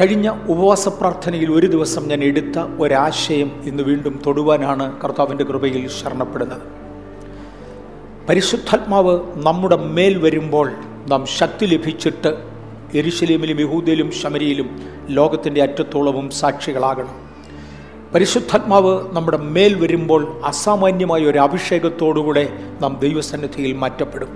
കഴിഞ്ഞ ഉപവാസ പ്രാർത്ഥനയിൽ ഒരു ദിവസം ഞാൻ എടുത്ത ഒരാശയം ഇന്ന് വീണ്ടും തൊടുവാനാണ് കർത്താവിന്റെ കൃപയിൽ ശരണപ്പെടുന്നത്. പരിശുദ്ധാത്മാവ് നമ്മുടെ മേൽ വരുമ്പോൾ നാം ശക്തി ലഭിച്ചിട്ട് എരിശലേമിലും യഹൂദയിലും ശമരിയിലും ലോകത്തിന്റെ അറ്റത്തോളവും സാക്ഷികളാകണം. പരിശുദ്ധാത്മാവ് നമ്മുടെ മേൽ വരുമ്പോൾ അസാമാന്യമായ ഒരു അഭിഷേകത്തോടുകൂടെ നാം ദൈവസന്നിധിയിൽ മാറ്റപ്പെടും.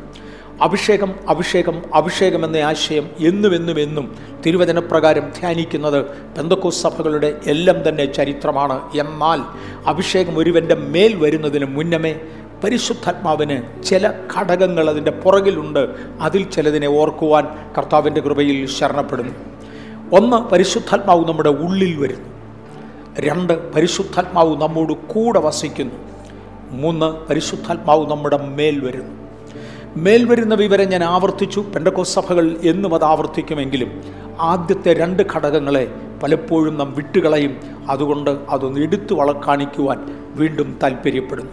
അഭിഷേകം അഭിഷേകം അഭിഷേകം എന്ന ആശയം എന്നും എന്നും എന്നും തിരുവചനപ്രകാരം ധ്യാനിക്കുന്നത് പെന്തക്കോ സഭകളുടെ എല്ലാം തന്നെ ചരിത്രമാണ്. എന്നാൽ അഭിഷേകം ഒരുവന്റെ മേൽ വരുന്നതിന് മുന്നമേ പരിശുദ്ധാത്മാവിന് ചില ഘടകങ്ങൾ അതിന്റെ പുറകിലുണ്ട്. അതിൽ ചിലതിനെ ഓർക്കുവാൻ കർത്താവിന്റെ കൃപയിൽ ശരണപ്പെടുന്നു. ഒന്ന് പരിശുദ്ധാത്മാവ് നമ്മുടെ ഉള്ളിൽ വരുന്നു. രണ്ട് പരിശുദ്ധാത്മാവ് നമ്മോട് കൂടെ വസിക്കുന്നു. മൂന്ന് പരിശുദ്ധാത്മാവ് നമ്മുടെ മേൽ വരുന്നു. മേൽ വരുന്ന വിവരം ഞാൻ ആവർത്തിച്ചു. പെൻഡക്കോ സഭകൾ എന്നും അത് ആവർത്തിക്കുമെങ്കിലും ആദ്യത്തെ രണ്ട് ഘടകങ്ങളെ പലപ്പോഴും നാം വിട്ടുകളയും. അതുകൊണ്ട് അതൊന്ന് എടുത്തു വള കാണിക്കുവാൻ വീണ്ടും താല്പര്യപ്പെടുന്നു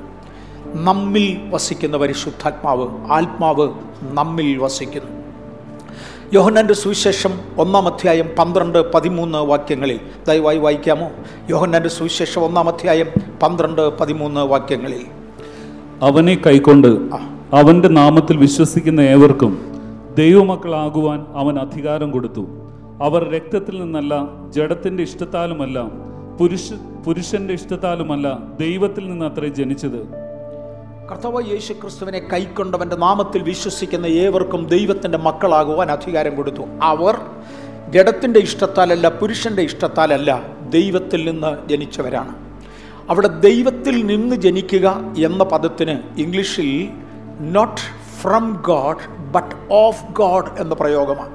നമ്മിൽ വസിക്കുന്ന പരിശുദ്ധാത്മാവ് ആത്മാവ് നമ്മിൽ വസിക്കുന്നു. യോഹന്നാന്റെ സുവിശേഷം ഒന്നാം അധ്യായം പന്ത്രണ്ട് പതിമൂന്ന് വാക്യങ്ങളിൽ ദയവായി വായിക്കാമോ? യോഹന്നാന്റെ സുവിശേഷം ഒന്നാം അധ്യായം പന്ത്രണ്ട് പതിമൂന്ന് വാക്യങ്ങളിൽ. അവനെ കൈക്കൊണ്ട് അവന്റെ നാമത്തിൽ വിശ്വസിക്കുന്ന ഏവർക്കും ദൈവമക്കളാകുവാൻ അവൻ അധികാരം കൊടുത്തു. അവർ രക്തത്തിൽ നിന്നല്ല ജഡത്തിന്റെ ഇഷ്ടത്താലുമല്ല പുരുഷ പുരുഷന്റെ ഇഷ്ടത്താലുമല്ല ദൈവത്തിൽ നിന്ന് അത്രേ ജനിച്ചത്. കർത്താവ് യേശു ക്രിസ്തുവിനെ കൈക്കൊണ്ടവന്റെ നാമത്തിൽ വിശ്വസിക്കുന്ന ഏവർക്കും ദൈവത്തിന്റെ മക്കളാകുവാൻ അധികാരം കൊടുത്തു. അവർ ജഡത്തിന്റെ ഇഷ്ടത്താലല്ല പുരുഷന്റെ ഇഷ്ടത്താലല്ല ദൈവത്തിൽ നിന്ന് ജനിച്ചവരാണ്. അവിടെ ദൈവത്തിൽ നിന്ന് ജനിക്കുക എന്ന പദത്തിന് ഇംഗ്ലീഷിൽ not from God but of God എന്ന പ്രയോഗമാണ്.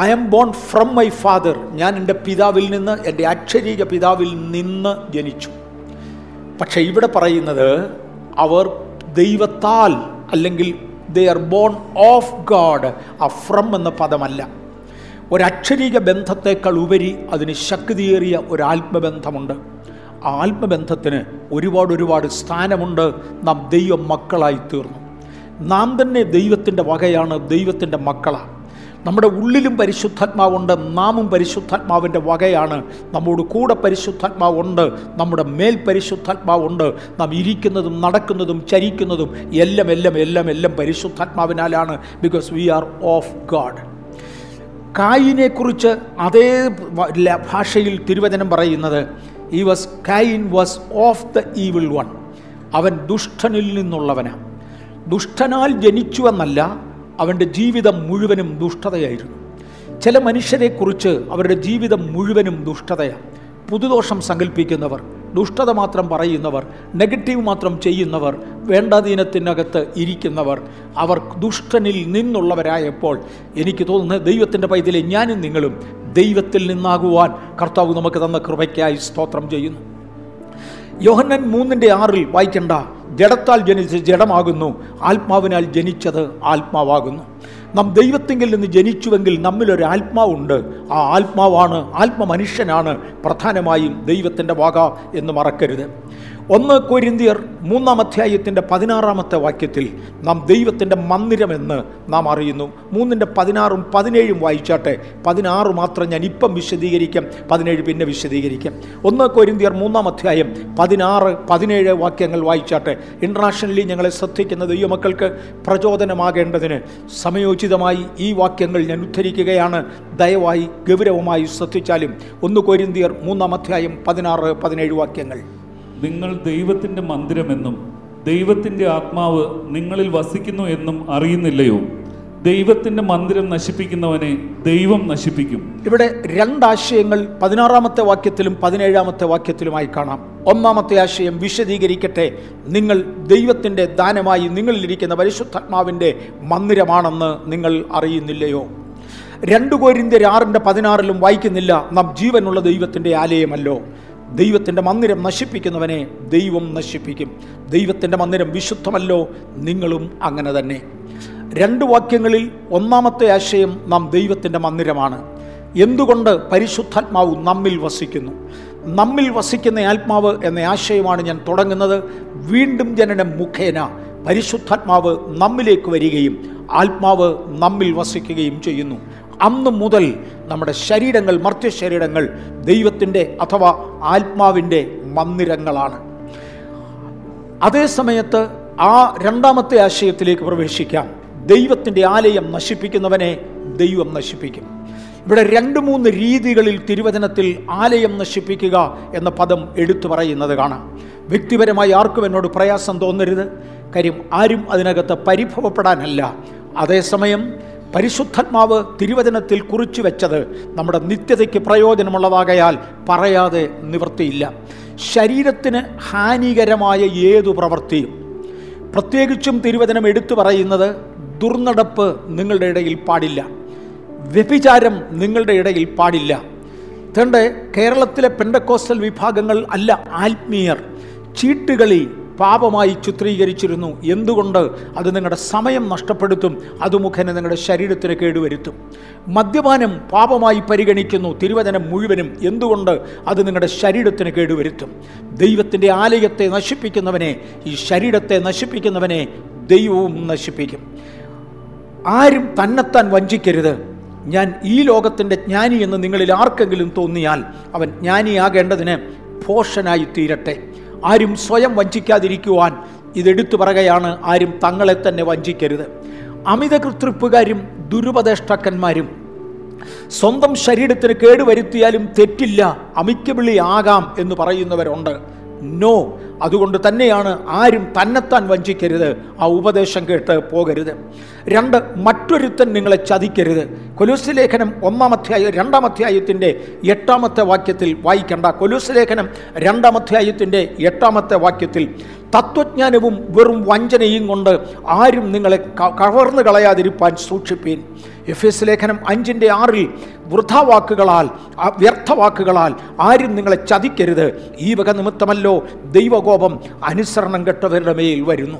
I am born from my father ഞാൻ എന്റെ പിതാവിൽ നിന്ന് എന്റെ അക്ഷരീക പിതാവിൽ നിന്ന് ജനിച്ചു. പക്ഷേ ഇവിടെ പറയുന്നത് അവർ ദൈവത്താൽ അല്ലെങ്കിൽ they are born of God ആ ഫ്രം എന്ന പദമല്ല. ഒരക്ഷരീക ബന്ധത്തേക്കാൾ ഉപരി അതിന് ശക്തിയേറിയ ഒരു ആത്മബന്ധമുണ്ട് ആത്മബന്ധത്തിന് ഒരുപാട് ഒരുപാട് സ്ഥാനമുണ്ട്. നാം ദൈവ മക്കളായി തീർന്നു. നാം തന്നെ ദൈവത്തിന്റെ വകയാണ് ദൈവത്തിന്റെ മക്കളാണ് നമ്മുടെ ഉള്ളിലും പരിശുദ്ധാത്മാവുണ്ട് നാമും പരിശുദ്ധാത്മാവിന്റെ വകയാണ്. നമ്മോട് കൂടെ പരിശുദ്ധാത്മാവുണ്ട് നമ്മുടെ മേൽ പരിശുദ്ധാത്മാവുണ്ട്. നാം ഇരിക്കുന്നതും നടക്കുന്നതും ചരിക്കുന്നതും എല്ലാം എല്ലാം എല്ലാം എല്ലാം പരിശുദ്ധാത്മാവിനാലാണ് because we are of God കായിനെക്കുറിച്ച് അതേ ഭാഷയിൽ തിരുവചനം പറയുന്നത് ഈ was Cain was of the evil one അവൻ ദുഷ്ടനിൽ നിന്നുള്ളവനാണ് ദുഷ്ടനാൽ ജനിച്ചുവെന്നല്ല അവന്റെ ജീവിതം മുഴുവനും ദുഷ്ടതയായിരുന്നു. ചില മനുഷ്യരെക്കുറിച്ച് അവരുടെ ജീവിതം മുഴുവനും ദുഷ്ടതയാണ് പുതുദോഷം സങ്കല്പിക്കുന്നവർ ദുഷ്ടത മാത്രം പറയുന്നവർ നെഗറ്റീവ് മാത്രം ചെയ്യുന്നവർ വേണ്ടാധീനത്തിനകത്ത് ഇരിക്കുന്നവർ അവർ ദുഷ്ടനിൽ നിന്നുള്ളവരായപ്പോൾ എനിക്ക് തോന്നുന്നത് ദൈവത്തിന്റെ പൈതലെ ഞാനും നിങ്ങളും ദൈവത്തിൽ നിന്നാകുവാൻ കർത്താവ് നമുക്ക് തന്ന കൃപയ്ക്കായി സ്തോത്രം ചെയ്യുന്നു. യോഹന്നൻ മൂന്നിന്റെ ആറിൽ വായിക്കണ്ട ജഡത്താൽ ജനിച്ച് ജഡമാകുന്നു ആത്മാവിനാൽ ജനിച്ചത് ആത്മാവാകുന്നു. നാം ദൈവത്തെങ്കിൽ നിന്ന് ജനിച്ചുവെങ്കിൽ നമ്മിലൊരു ആത്മാവുണ്ട് ആ ആത്മാവാണ് ആത്മ മനുഷ്യനാണ് പ്രധാനമായും ദൈവത്തിന്റെ വക എന്ന് മറക്കരുത്. ഒന്ന് കൊരിന്തിയർ മൂന്നാം അധ്യായത്തിന്റെ പതിനാറാമത്തെ വാക്യത്തിൽ നാം ദൈവത്തിന്റെ മന്ദിരമെന്ന് നാം അറിയുന്നു. മൂന്നിന്റെ പതിനാറും പതിനേഴും വായിച്ചാട്ടെ. പതിനാറ് മാത്രം ഞാൻ ഇപ്പം വിശദീകരിക്കാം. പതിനേഴ് പിന്നെ വിശദീകരിക്കാം. ഒന്ന് കൊരിന്തിയർ മൂന്നാം അധ്യായം പതിനാറ് പതിനേഴ് വാക്യങ്ങൾ വായിച്ചാട്ടെ. ഇന്റർനാഷണലി ഞങ്ങളെ ശ്രദ്ധിക്കുന്ന ദൈവമക്കൾക്ക് പ്രചോദനമാകേണ്ടതിന് സമയോചിതമായി ഈ വാക്യങ്ങൾ ഞാൻ ഉദ്ധരിക്കുകയാണ്. ദയവായി ഗൗരവമായി ശ്രദ്ധിച്ചാലും ഒന്ന് കൊരിന്തിയർ മൂന്നാം അധ്യായം പതിനാറ് പതിനേഴ് വാക്യങ്ങൾ. നിങ്ങൾ ദൈവത്തിന്റെ മന്ദിരമെന്നും ദൈവത്തിന്റെ ആത്മാവ് നിങ്ങളിൽ വസിക്കുന്നു എന്നും അറിയുന്നില്ലയോ? ദൈവത്തിന്റെ മന്ദിരം നശിപ്പിക്കുന്നവനെ ദൈവം നശിപ്പിക്കും. ഇവിടെ രണ്ടാശയങ്ങൾ പതിനാറാമത്തെ വാക്യത്തിലും പതിനേഴാമത്തെ വാക്യത്തിലുമായി കാണാം. ഒന്നാമത്തെ ആശയം വിശദീകരിക്കട്ടെ. നിങ്ങൾ ദൈവത്തിന്റെ ദാനമായി നിങ്ങളിലിരിക്കുന്ന പരിശുദ്ധാത്മാവിന്റെ മന്ദിരമാണെന്ന് നിങ്ങൾ അറിയുന്നില്ലയോ? രണ്ട് കോരിന്ത്യർ ആറിന്റെ പതിനാറിലും വായിക്കുന്നില്ല. നാം ജീവനുള്ള ദൈവത്തിന്റെ ആലയമല്ലോ. ദൈവത്തിന്റെ മന്ദിരം നശിപ്പിക്കുന്നവനെ ദൈവം നശിപ്പിക്കും. ദൈവത്തിന്റെ മന്ദിരം വിശുദ്ധമല്ലോ. നിങ്ങളും അങ്ങനെ തന്നെ. രണ്ട് വാക്യങ്ങളിൽ ഒന്നാമത്തെ ആശയം നാം ദൈവത്തിന്റെ മന്ദിരമാണ്. എന്തുകൊണ്ട് പരിശുദ്ധാത്മാവ് നമ്മിൽ വസിക്കുന്നു? നമ്മിൽ വസിക്കുന്ന ആത്മാവ് എന്ന ആശയമാണ് ഞാൻ തുടങ്ങുന്നത്. വീണ്ടും ജനനം മുഖേന പരിശുദ്ധാത്മാവ് നമ്മിലേക്ക് വരികയും ആത്മാവ് നമ്മിൽ വസിക്കുകയും ചെയ്യുന്നു. അന്ന് മുതൽ നമ്മുടെ ശരീരങ്ങൾ മർത്യശരീരങ്ങൾ ദൈവത്തിന്റെ അഥവാ ആത്മാവിന്റെ മന്ദിരങ്ങളാണ്. അതേ സമയത്ത് ആ രണ്ടാമത്തെ ആശയത്തിലേക്ക് പ്രവേശിക്കാം. ദൈവത്തിന്റെ ആലയം നശിപ്പിക്കുന്നവനെ ദൈവം നശിപ്പിക്കും. ഇവിടെ രണ്ട് മൂന്ന് രീതികളിൽ തിരുവചനത്തിൽ ആലയം നശിപ്പിക്കുക എന്ന പദം എടുത്തു പറയുന്നത് കാണാം. വ്യക്തിപരമായി ആർക്കും എന്നോട് പ്രയാസം തോന്നരുത്. കാര്യം ആരും അതിനകത്ത് പരിഭവപ്പെടാനല്ല. അതേസമയം പരിശുദ്ധാത്മാവ് തിരുവചനത്തിൽ കുറിച്ചു വെച്ചത് നമ്മുടെ നിത്യതയ്ക്ക് പ്രയോജനമുള്ളതാകയാൽ പറയാതെ നിവൃത്തിയില്ല. ശരീരത്തിന് ഹാനികരമായ ഏതു പ്രവൃത്തിയും. പ്രത്യേകിച്ചും തിരുവചനം എടുത്തു പറയുന്നത് ദുർനടപ്പ് നിങ്ങളുടെ ഇടയിൽ പാടില്ല. വ്യഭിചാരം നിങ്ങളുടെ ഇടയിൽ പാടില്ല. തേണ്ട കേരളത്തിലെ പെൻഡക്കോസ്റ്റൽ വിഭാഗങ്ങൾ അല്ല ആത്മീയർ. ചീട്ടുകളി പാപമായി ചിത്രീകരിച്ചിരുന്നു. എന്തുകൊണ്ട്? അത് നിങ്ങളുടെ സമയം നഷ്ടപ്പെടുത്തും. അത് മുഖേന നിങ്ങളുടെ ശരീരത്തിന് കേടുവരുത്തും. മദ്യപാനം പാപമായി പരിഗണിക്കുന്നു തിരുവചനം മുഴുവനും. എന്തുകൊണ്ട്? അത് നിങ്ങളുടെ ശരീരത്തിന് കേടുവരുത്തും. ദൈവത്തിന്റെ ആലയത്തെ നശിപ്പിക്കുന്നവനെ ഈ ശരീരത്തെ നശിപ്പിക്കുന്നവനെ ദൈവവും നശിപ്പിക്കും. ആരും തന്നെത്താൻ വഞ്ചിക്കരുത്. ഞാൻ ഈ ലോകത്തിന്റെ ജ്ഞാനി എന്ന് നിങ്ങളിൽ ആർക്കെങ്കിലും തോന്നിയാൽ അവൻ ജ്ഞാനിയാകേണ്ടതിന് പോഷനായി തീരട്ടെ ആരും സ്വയം വഞ്ചിക്കാതിരിക്കുവാൻ ഇതെടുത്തു പറയുകയാണ്. ആരും തങ്ങളെ തന്നെ വഞ്ചിക്കരുത്. അമിത കൃത്രിപ്പുകാരും ദുരുപദേഷ്ടാക്കന്മാരും സ്വന്തം ശരീരത്തിന് കേടുവരുത്തിയാലും തെറ്റില്ല. അമിക്കബിളി ആകാം എന്ന് പറയുന്നവരുണ്ട്. നോ അതുകൊണ്ട് തന്നെയാണ് ആരും തന്നെത്താൻ വഞ്ചിക്കരുത്. ആ ഉപദേശം കേട്ട് പോകരുത്. രണ്ട് മറ്റൊരുത്തൻ നിങ്ങളെ ചതിക്കരുത്. കൊലൂസ് ലേഖനം ഒന്നാം അധ്യായ രണ്ടാം അധ്യായത്തിന്റെ എട്ടാമത്തെ വാക്യത്തിൽ വായിക്കേണ്ട. കൊലൂസ് ലേഖനം രണ്ടാം അധ്യായത്തിന്റെ എട്ടാമത്തെ വാക്യത്തിൽ തത്വജ്ഞാനവും വെറും വഞ്ചനയും കൊണ്ട് ആരും നിങ്ങളെ കവർന്നു കളയാതിരിപ്പാൻ സൂക്ഷിപ്പീൻ. എഫ് എസ് ലേഖനം അഞ്ചിന്റെ ആറിൽ വൃഥാവാക്കുകളാൽ വ്യർത്ഥവാക്കുകളാൽ ആരും നിങ്ങളെ ചതിക്കരുത്. ഈ വക നിമിത്തമല്ലോ ദൈവകോപം അനുസരണം കെട്ടവരുടെ മേൽ വരുന്നു.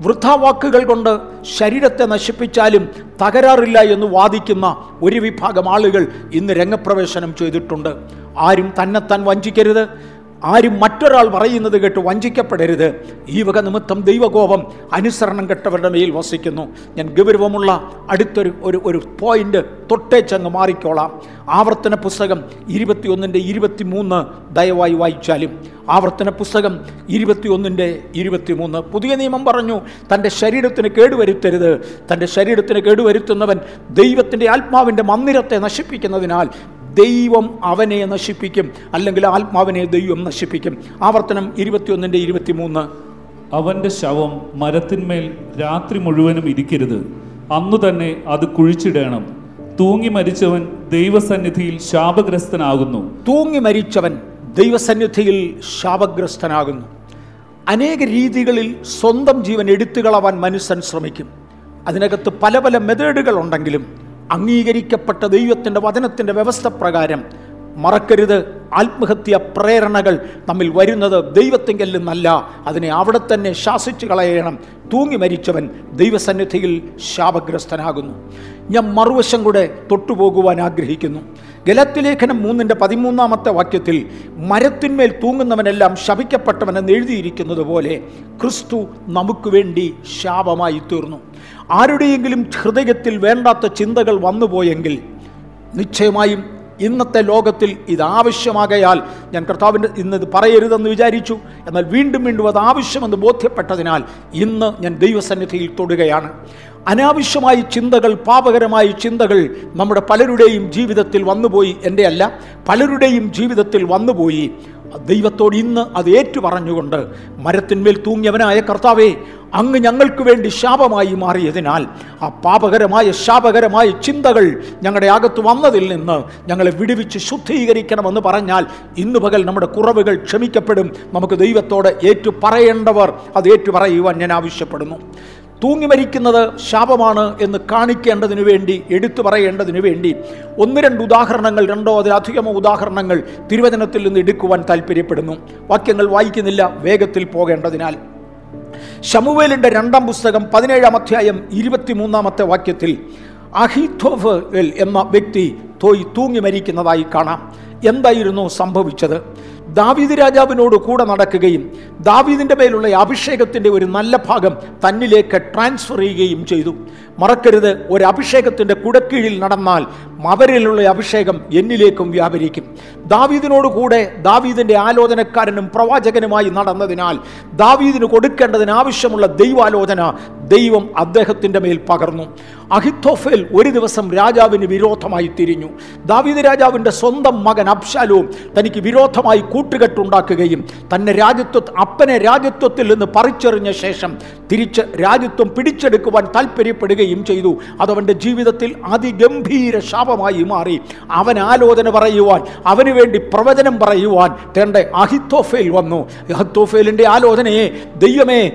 വൃഥാവാക്കുകൾ കൊണ്ട് ശരീരത്തെ നശിപ്പിച്ചാലും തകരാറില്ല എന്ന് വാദിക്കുന്ന ഒരു വിഭാഗം ആളുകൾ ഇന്ന് രംഗപ്രവേശനം ചെയ്തിട്ടുണ്ട്. ആരും തന്നെത്താൻ വഞ്ചിക്കരുത്. ആരും മറ്റൊരാൾ പറയുന്നത് കേട്ട് വഞ്ചിക്കപ്പെടരുത്. ഈ വക നിമിത്തം ദൈവകോപം അനുസരണം കെട്ടവരുടെ മേൽ വസിക്കുന്നു. ഞാൻ ഗൗരവമുള്ള അടുത്തൊരു ഒരു ഒരു പോയിന്റ് തൊട്ടേച്ചങ്ങ് മാറിക്കോളാം. ആവർത്തന പുസ്തകം ഇരുപത്തിയൊന്നിന്റെ ഇരുപത്തിമൂന്ന് ദയവായി വായിച്ചാലും. ആവർത്തന പുസ്തകം ഇരുപത്തിയൊന്നിന്റെ ഇരുപത്തിമൂന്ന്. പുതിയ നിയമം പറഞ്ഞു തന്റെ ശരീരത്തിന് കേടുവരുത്തരുത്. തന്റെ ശരീരത്തിന് കേടുവരുത്തുന്നവൻ ദൈവത്തിന്റെ ആത്മാവിന്റെ മന്ദിരത്തെ നശിപ്പിക്കുന്നതിനാൽ ദൈവം അവനെ നശിപ്പിക്കും അല്ലെങ്കിൽ ആത്മാവിനെ ദൈവം നശിപ്പിക്കും. ആവർത്തനം ഇരുപത്തിയൊന്നിന്റെ ഇരുപത്തിമൂന്ന്. അവന്റെ ശവം മരത്തിന്മേൽ രാത്രി മുഴുവനും ഇരിക്കരുത്. അന്നു തന്നെ അത് കുഴിച്ചിടണം. തൂങ്ങി മരിച്ചവൻ ദൈവസന്നിധിയിൽ ശാപഗ്രസ്തനാകുന്നു. തൂങ്ങി മരിച്ചവൻ ദൈവസന്നിധിയിൽ ശാപഗ്രസ്തനാകുന്നു. അനേക രീതികളിൽ സ്വന്തം ജീവൻ എടുത്തുകളവാൻ മനുഷ്യൻ ശ്രമിക്കും. അതിനകത്ത് പല പല മെത്തേഡുകൾ ഉണ്ടെങ്കിലും അംഗീകരിക്കപ്പെട്ട ദൈവത്തിന്റെ വചനത്തിന്റെ വ്യവസ്ഥ പ്രകാരം മറക്കരുത്. ആത്മഹത്യ പ്രേരണകൾ തമ്മിൽ വരുന്നത് ദൈവത്തെങ്കിൽ നിന്നല്ല അതിനെ അവിടെ തന്നെ ശാസിച്ചു കളയണം. തൂങ്ങി മരിച്ചവൻ ദൈവസന്നിധിയിൽ ശാപഗ്രസ്തനാകുന്നു. ഞാൻ മറുവശം കൂടെ തൊട്ടുപോകുവാൻ ആഗ്രഹിക്കുന്നു. ഗലത്തിലേഖനം മൂന്നിന്റെ പതിമൂന്നാമത്തെ വാക്യത്തിൽ മരത്തിന്മേൽ തൂങ്ങുന്നവനെല്ലാം ശപിക്കപ്പെട്ടവനെന്ന് എഴുതിയിരിക്കുന്നത് പോലെ ക്രിസ്തു നമുക്ക് വേണ്ടി ശാപമായി തീർന്നു ആരുടെയെങ്കിലും ഹൃദയത്തിൽ വേണ്ടാത്ത ചിന്തകൾ വന്നുപോയെങ്കിൽ നിശ്ചയമായും ഇന്നത്തെ ലോകത്തിൽ ഇത് ആവശ്യമാകയാൽ ഞാൻ കർത്താവിന്റെ ഇന്ന് ഇത് പറയരുതെന്ന് വിചാരിച്ചു. എന്നാൽ വീണ്ടും വീണ്ടും അത് ആവശ്യമെന്ന് ബോധ്യപ്പെട്ടതിനാൽ ഇന്ന് ഞാൻ ദൈവസന്നിധിയിൽ തൊടുകയാണ്. അനാവശ്യമായ ചിന്തകൾ പാപകരമായ ചിന്തകൾ നമ്മുടെ പലരുടെയും ജീവിതത്തിൽ വന്നുപോയി. എന്റെ അല്ല പലരുടെയും ജീവിതത്തിൽ വന്നുപോയി. ദൈവത്തോട് ഇന്ന് അത് ഏറ്റുപറഞ്ഞുകൊണ്ട് മരത്തിന്മേൽ തൂങ്ങിയവനായ കർത്താവേ അങ്ങ് ഞങ്ങൾക്ക് വേണ്ടി ശാപമായി മാറിയതിനാൽ ആ പാപകരമായ ശാപകരമായ ചിന്തകൾ ഞങ്ങളുടെ അകത്ത് വന്നതിൽ നിന്ന് ഞങ്ങളെ വിടുവിച്ച് ശുദ്ധീകരിക്കണമെന്ന് പറഞ്ഞാൽ ഇന്ന് പകൽ നമ്മുടെ കുറവുകൾ ക്ഷമിക്കപ്പെടും. നമുക്ക് ദൈവത്തോട് ഏറ്റു പറയേണ്ടവർ അത് ഏറ്റു പറയുവാൻ ഞാൻ ആവശ്യപ്പെടുന്നു. തൂങ്ങി മരിക്കുന്നത് ശാപമാണ് എന്ന് കാണിക്കേണ്ടതിനു വേണ്ടി എടുത്തു പറയേണ്ടതിനു വേണ്ടി ഒന്ന് രണ്ട് ഉദാഹരണങ്ങൾ രണ്ടോ അതിലധികമോ ഉദാഹരണങ്ങൾ തിരുവചനത്തിൽ നിന്ന് എടുക്കുവാൻ താല്പര്യപ്പെടുന്നു വാക്യങ്ങൾ വായിക്കുന്നില്ല വേഗത്തിൽ പോകേണ്ടതിനാൽ. ശമുവേലിന്റെ രണ്ടാം പുസ്തകം പതിനേഴാം അധ്യായം ഇരുപത്തിമൂന്നാമത്തെ വാക്യത്തിൽ അഹിഥോഫൽ എന്ന വ്യക്തി തോയി തൂങ്ങി മരിക്കുന്നതായി കാണാം. എന്തായിരുന്നു സംഭവിച്ചത്? ദാവീദ് രാജാവിനോട് കൂടെ നടക്കുകയും ദാവീദിന്റെ മേലുള്ള അഭിഷേകത്തിന്റെ ഒരു നല്ല ഭാഗം തന്നിലേക്ക് ട്രാൻസ്ഫർ ചെയ്യുകയും ചെയ്തു. മറക്കരുത് ഒരു അഭിഷേകത്തിന്റെ കുടക്കീഴിൽ നടന്നാൽ അവരിലുള്ള അഭിഷേകം എന്നിലേക്കും വ്യാപരിക്കും. ദാവീദിനോട് കൂടെ ദാവീദിന്റെ ആലോചനക്കാരനും പ്രവാചകനുമായി നടന്നതിനാൽ ദാവീദിന് കൊടുക്കേണ്ടതിന് ആവശ്യമുള്ള ദൈവാലോചന ദൈവം അദ്ദേഹത്തിന്റെ മേൽ പകർന്നു. അഹിത്തോഫേൽ ഒരു ദിവസം രാജാവിന് വിരോധമായി തിരിഞ്ഞു. ദാവീദ് രാജാവിന്റെ സ്വന്തം മകൻ അബ്ശാലോം തനിക്ക് വിരോധമായി കൂട്ടുകെട്ടുണ്ടാക്കുകയും തന്നെ രാജ്യത്വ അപ്പനെ രാജ്യത്വത്തിൽ നിന്ന് പറിച്ചെറിഞ്ഞ ശേഷം തിരിച്ച് രാജ്യത്വം പിടിച്ചെടുക്കുവാൻ താല്പര്യപ്പെടുകയും ചെയ്തു. അതവന്റെ ജീവിതത്തിൽ അതിഗംഭീര ശാപമായി മാറി. അവൻ ആലോചന പറയുവാൻ അവന് വേണ്ടി പ്രവചനം പറയുവാൻ തേണ്ട അഹിത്തോഫേൽ വന്നു. അഹിത്തോഫേലിന്റെ ആലോചനയെ ദൈവമേ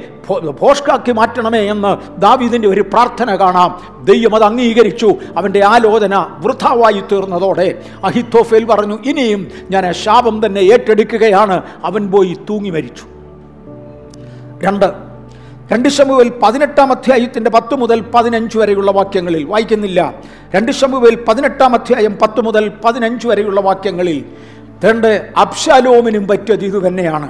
ഭോഷ്കാക്കി മാറ്റണമേ എന്ന് ദാവീദിന്റെ ഒരു പ്രാർത്ഥന കാണാം. ദൈവം അത് അംഗീകരിച്ചു. അവന്റെ ആലോചന വൃഥാവായി തീർന്നതോടെ അഹിത്തോഫേൽ പറഞ്ഞു ഇനിയും ഞാൻ ശാപം തന്നെ ഏറ്റെടുക്കുകയാണ്. അവൻ പോയി തൂങ്ങി മരിച്ചു. രണ്ട് രണ്ട് ശമുവേൽ പതിനെട്ടാം അധ്യായത്തിന്റെ പത്ത് മുതൽ പതിനഞ്ച് വരെയുള്ള വാക്യങ്ങളിൽ വായിക്കുന്നില്ല. രണ്ട് ശമുവേൽ പതിനെട്ടാം അധ്യായം പത്ത് മുതൽ പതിനഞ്ച് വരെയുള്ള വാക്യങ്ങളിൽ രണ്ട് അബ്ഷാലോമിനും പറ്റിയത് ഇത് തന്നെയാണ്.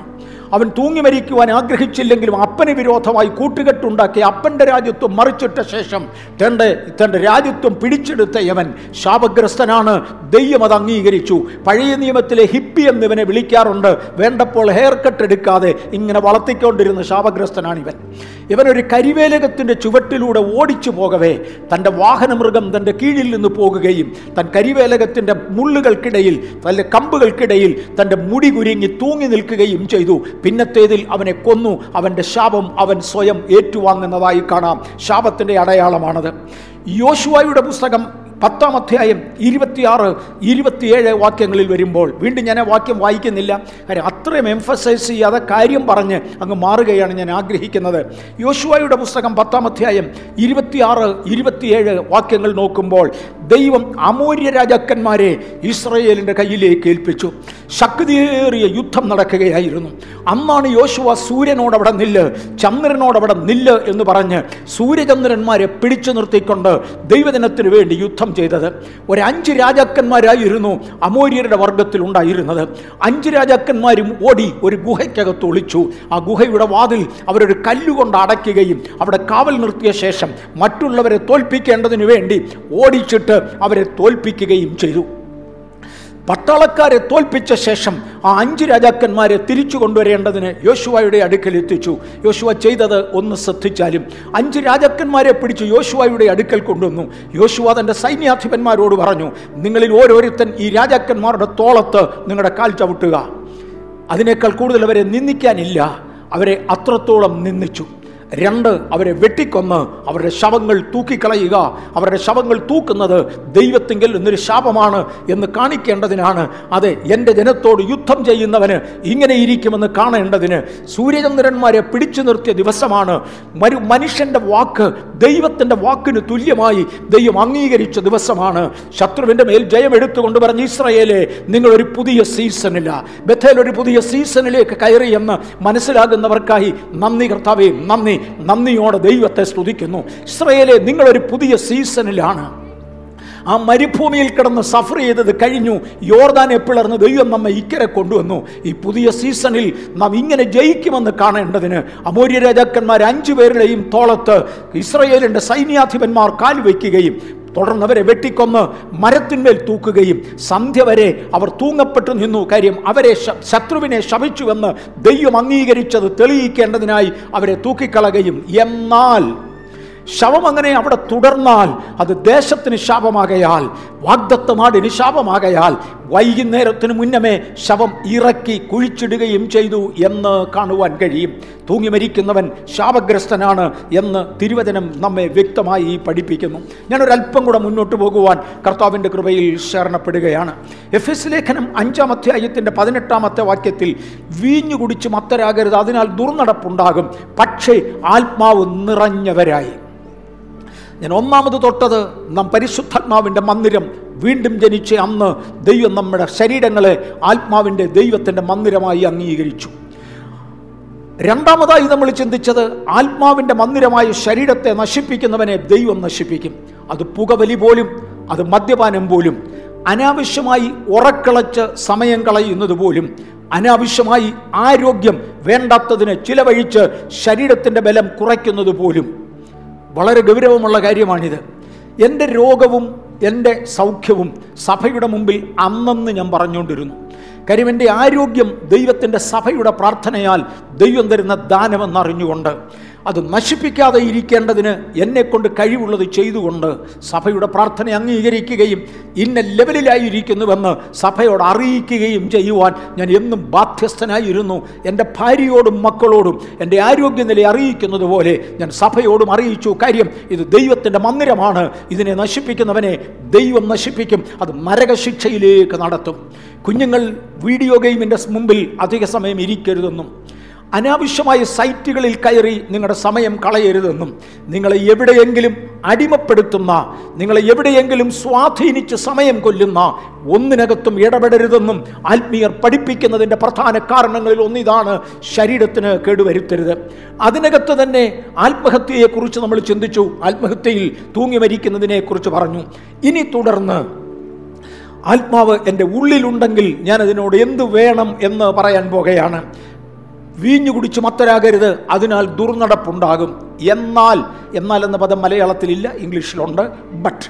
അവൻ തൂങ്ങി മരിക്കുവാൻ ആഗ്രഹിച്ചില്ലെങ്കിലും അപ്പന് വിരോധമായി കൂട്ടുകെട്ടുണ്ടാക്കി അപ്പന്റെ രാജ്യത്വം മറിച്ചിട്ട ശേഷം തന്റെ തന്റെ രാജ്യത്വം പിടിച്ചെടുത്ത യവൻ ശാപഗ്രസ്തനാണ്. ദൈവം അത് അംഗീകരിച്ചു. പഴയ നിയമത്തിലെ ഹിപ്പി എന്നിവനെ വിളിക്കാറുണ്ട്. വേണ്ടപ്പോൾ ഹെയർ കട്ട് എടുക്കാതെ ഇങ്ങനെ വളർത്തിക്കൊണ്ടിരുന്ന ശാപഗ്രസ്തനാണ് ഇവൻ ഇവനൊരു കരിവേലകത്തിന്റെ ചുവട്ടിലൂടെ ഓടിച്ചു പോകവേ. തന്റെ വാഹനമൃഗം തന്റെ കീഴിൽ നിന്ന് പോകുകയും തൻ കരിവേലകത്തിന്റെ മുള്ളുകൾക്കിടയിൽ തന്റെ കമ്പുകൾക്കിടയിൽ തന്റെ മുടി കുരുങ്ങി തൂങ്ങി നിൽക്കുകയും ചെയ്തു. പിന്നത്തേതിൽ അവനെ കൊന്നു. അവന്റെ ശാപം അവൻ സ്വയം ഏറ്റുവാങ്ങുന്നതായി കാണാം. ശാപത്തിന്റെ അടയാളമാണത്. യോശുവായുടെ പുസ്തകം പത്താം അധ്യായം ഇരുപത്തിയാറ് ഇരുപത്തിയേഴ് വാക്യങ്ങളിൽ വരുമ്പോൾ വീണ്ടും ഞാൻ വാക്യം വായിക്കുന്നില്ല. കാര്യം അത്രയും എംഫസൈസ് ചെയ്യാതെ കാര്യം പറഞ്ഞ് അങ്ങ് മാറുകയാണ് ഞാൻ ആഗ്രഹിക്കുന്നത്. യോശുവായുടെ പുസ്തകം പത്താം അധ്യായം ഇരുപത്തിയാറ് ഇരുപത്തിയേഴ് വാക്യങ്ങൾ നോക്കുമ്പോൾ ദൈവം അമൂര്യ രാജാക്കന്മാരെ ഇസ്രയേലിന്റെ കയ്യിലേക്ക് ഏൽപ്പിച്ചു. ശക്തിയേറിയ യുദ്ധം നടക്കുകയായിരുന്നു. അന്നാണ് യോശുവ സൂര്യനോട് അവിടെ നില്ല് ചന്ദ്രനോട് അവിടെ നില്ല് എന്ന് പറഞ്ഞ് സൂര്യചന്ദ്രന്മാരെ പിടിച്ചു നിർത്തിക്കൊണ്ട് ദൈവദിനത്തിന് വേണ്ടി യുദ്ധം ചെയ്തത്. ഒരഞ്ച് രാജാക്കന്മാരായിരുന്നു അമോര്യരുടെ വർഗത്തിൽ ഉണ്ടായിരുന്നത്. അഞ്ച് രാജാക്കന്മാരും ഓടി ഒരു ഗുഹയ്ക്കകത്ത് ഒളിച്ചു. ആ ഗുഹയുടെ വാതിൽ അവരൊരു കല്ലുകൊണ്ട് അടയ്ക്കുകയും അവിടെ കാവൽ നിർത്തിയ ശേഷം മറ്റുള്ളവരെ തോൽപ്പിക്കേണ്ടതിനു വേണ്ടി ഓടിച്ചിട്ട് അവരെ തോൽപ്പിക്കുകയും ചെയ്തു. പട്ടാളക്കാരെ തോൽപ്പിച്ച ശേഷം ആ അഞ്ച് രാജാക്കന്മാരെ തിരിച്ചു കൊണ്ടുവരേണ്ടതിന് യോശുവായുടെ അടുക്കൽ എത്തിച്ചു. യോശുവ ചെയ്തത് ഒന്ന് ശ്രദ്ധിച്ചാലും അഞ്ച് രാജാക്കന്മാരെ പിടിച്ച് യോശുവായുടെ അടുക്കൽ കൊണ്ടുവന്നു. യോശുവ തന്റെ സൈന്യാധിപന്മാരോട് പറഞ്ഞു നിങ്ങളിൽ ഓരോരുത്തൻ ഈ രാജാക്കന്മാരുടെ തോളത്ത് നിങ്ങളുടെ കാൽ ചവിട്ടുക. അതിനേക്കാൾ കൂടുതൽ അവരെ നിന്ദിക്കാനില്ല. അവരെ അത്രത്തോളം നിന്ദിച്ചു. രണ്ട് അവരെ വെട്ടിക്കൊന്ന് അവരുടെ ശവങ്ങൾ തൂക്കിക്കളയുക. അവരുടെ ശവങ്ങൾ തൂക്കുന്നത് ദൈവത്തിങ്കിൽ എന്നൊരു ശാപമാണ് എന്ന് കാണിക്കേണ്ടതിനാണ്. അതെ എന്റെ ജനത്തോട് യുദ്ധം ചെയ്യുന്നവന് ഇങ്ങനെ ഇരിക്കുമെന്ന് കാണേണ്ടതിന് സൂര്യചന്ദ്രന്മാരെ പിടിച്ചു നിർത്തിയ ദിവസമാണ്. മരു മനുഷ്യന്റെ വാക്ക് ദൈവത്തിന്റെ വാക്കിന് തുല്യമായി ദൈവം അംഗീകരിച്ച ദിവസമാണ്. ശത്രുവിന്റെ മേൽ ജയം എടുത്തുകൊണ്ട് പറഞ്ഞ് ഇസ്രയേലെ നിങ്ങളൊരു പുതിയ സീസണില്ല ബഥേൽ ഒരു പുതിയ സീസണിലേക്ക് കയറി എന്ന് മനസ്സിലാകുന്നവർക്കായി നന്ദി കർത്താവേ നന്ദി. നന്ദിയോടെ ദൈവത്തെ സ്തുതിക്കുന്നു. ഇസ്രയേലെ നിങ്ങളൊരു പുതിയ സീസണിലാണ്. ആ മരുഭൂമിയിൽ കിടന്ന് സഫർ ചെയ്തത് കഴിഞ്ഞു. യോർദാനെ പിളർന്ന് ദൈവം നമ്മെ ഇക്കരെ കൊണ്ടുവന്നു. ഈ പുതിയ സീസണിൽ നാം ഇങ്ങനെ ജയിക്കുമെന്ന് കാണേണ്ടതിന് അമൂര്യ രാജാക്കന്മാർ അഞ്ചു പേരുടെയും തോളത്ത് ഇസ്രയേലിന്റെ സൈന്യാധിപന്മാർ കാൽ കാൽവയ്ക്കുകയും തുടർന്ന് അവരെ വെട്ടിക്കൊന്ന് മരത്തിന്മേൽ തൂക്കുകയും സന്ധ്യ വരെ അവർ തൂങ്ങപ്പെട്ടു നിന്നു. കാര്യം അവരെ ശത്രുവിനെ ശപിച്ചുവെന്ന് ദൈവം അംഗീകരിച്ചത് തെളിയിക്കേണ്ടതിനായി അവരെ തൂക്കിക്കളകയും എന്നാൽ ശവം അങ്ങനെ അവിടെ തുടർന്നാൽ അത് ദേശത്തിന് ശാപമാകയാൽ വാഗ്ദത്തമാടിന് ശാപമാകയാൽ വൈകുന്നേരത്തിന് മുന്നമേ ശവം ഇറക്കി കുഴിച്ചിടുകയും ചെയ്തു എന്ന് കാണുവാൻ കഴിയും. തൂങ്ങി മരിക്കുന്നവൻ ശാപഗ്രസ്തനാണ് എന്ന് തിരുവചനം നമ്മെ വ്യക്തമായി പഠിപ്പിക്കുന്നു. ഞാനൊരല്പം കൂടെ മുന്നോട്ട് പോകുവാൻ കർത്താവിന്റെ കൃപയിൽ ശരണപ്പെടുകയാണ്. എഫ് എസ് ലേഖനം അഞ്ചാം അധ്യായത്തിന്റെ പതിനെട്ടാമത്തെ വാക്യത്തിൽ വീഞ്ഞു കുടിച്ച് മത്തരാകരുത് അതിനാൽ ദുർനടപ്പുണ്ടാകും പക്ഷേ ആത്മാവ് നിറഞ്ഞവരായി. ഞാൻ ഒന്നാമത് തൊട്ടത് നാം പരിശുദ്ധാത്മാവിന്റെ മന്ദിരം വീണ്ടും ജനിച്ച അന്ന് ദൈവം നമ്മുടെ ശരീരങ്ങളെ ആത്മാവിന്റെ ദൈവത്തിന്റെ മന്ദിരമായി അംഗീകരിച്ചു. രണ്ടാമതായി നമ്മൾ ചിന്തിച്ചത് ആത്മാവിന്റെ മന്ദിരമായ ശരീരത്തെ നശിപ്പിക്കുന്നവനെ ദൈവം നശിപ്പിക്കും. അത് പുകവലി പോലും അത് മദ്യപാനം പോലും അനാവശ്യമായി ഉറക്കളച്ച് സമയം കളയുന്നത് പോലും അനാവശ്യമായി ആരോഗ്യം വേണ്ടാത്തതിന് ചിലവഴിച്ച് ശരീരത്തിന്റെ ബലം കുറയ്ക്കുന്നത് പോലും വളരെ ഗൗരവമുള്ള കാര്യമാണിത്. എന്റെ രോഗവും എന്റെ സൗഖ്യവും സഭയുടെ മുമ്പിൽ അന്നെന്ന് ഞാൻ പറഞ്ഞുകൊണ്ടിരുന്നു. കാര്യം എന്റെ ആരോഗ്യം ദൈവത്തിന്റെ സഭയുടെ പ്രാർത്ഥനയാൽ ദൈവം തരുന്ന ദാനമെന്നറിഞ്ഞുകൊണ്ട് അത് നശിപ്പിക്കാതെ ഇരിക്കേണ്ടതിന് എന്നെക്കൊണ്ട് കഴിവുള്ളത് ചെയ്തുകൊണ്ട് സഭയുടെ പ്രാർത്ഥന അംഗീകരിക്കുകയും ഇന്ന ലെവലിലായിരിക്കുന്നുവെന്ന് സഭയോട് അറിയിക്കുകയും ചെയ്യുവാൻ ഞാൻ എന്നും ബാധ്യസ്ഥനായിരുന്നു. എന്റെ ഭാര്യയോടും മക്കളോടും എന്റെ ആരോഗ്യനില അറിയിക്കുന്നത് പോലെ ഞാൻ സഭയോടും അറിയിച്ചു. കാര്യം ഇത് ദൈവത്തിന്റെ മന്ദിരമാണ്. ഇതിനെ നശിപ്പിക്കുന്നവനെ ദൈവം നശിപ്പിക്കും. അത് മരകശിക്ഷയിലേക്ക് നടത്തും. കുഞ്ഞുങ്ങൾ വീഡിയോ ഗെയിമിന്റെ മുമ്പിൽ അധിക സമയം ഇരിക്കരുതെന്നും അനാവശ്യമായ സൈറ്റുകളിൽ കയറി നിങ്ങളുടെ സമയം കളയരുതെന്നും നിങ്ങളെ എവിടെയെങ്കിലും അടിമപ്പെടുത്തുന്ന നിങ്ങളെ എവിടെയെങ്കിലും സ്വാധീനിച്ച് സമയം കൊല്ലുന്ന ഒന്നിനകത്തും ഇടപെടരുതെന്നും ആത്മീയർ പഠിപ്പിക്കുന്നതിന്റെ പ്രധാന കാരണങ്ങളിൽ ഒന്നിതാണ് ശരീരത്തിന് കേടുവരുത്തരുത്. അതിനകത്ത് തന്നെ ആത്മഹത്യയെക്കുറിച്ച് നമ്മൾ ചിന്തിച്ചു. ആത്മഹത്യയിൽ തൂങ്ങി മരിക്കുന്നതിനെക്കുറിച്ച് പറഞ്ഞു. ഇനി തുടർന്ന് ആത്മാവ് എന്റെ ഉള്ളിലുണ്ടെങ്കിൽ ഞാൻ അതിനോട് എന്ത് വേണം എന്ന് പറയാൻ പോകുകയാണ് വീഞ്ഞു കുടിച്ച് മത്തരാകരുത് അതിനാൽ ദുർനടപ്പുണ്ടാകും. എന്നാൽ എന്നാൽ എന്ന പദം മലയാളത്തിലില്ല ഇംഗ്ലീഷിലുണ്ട് ബട്ട്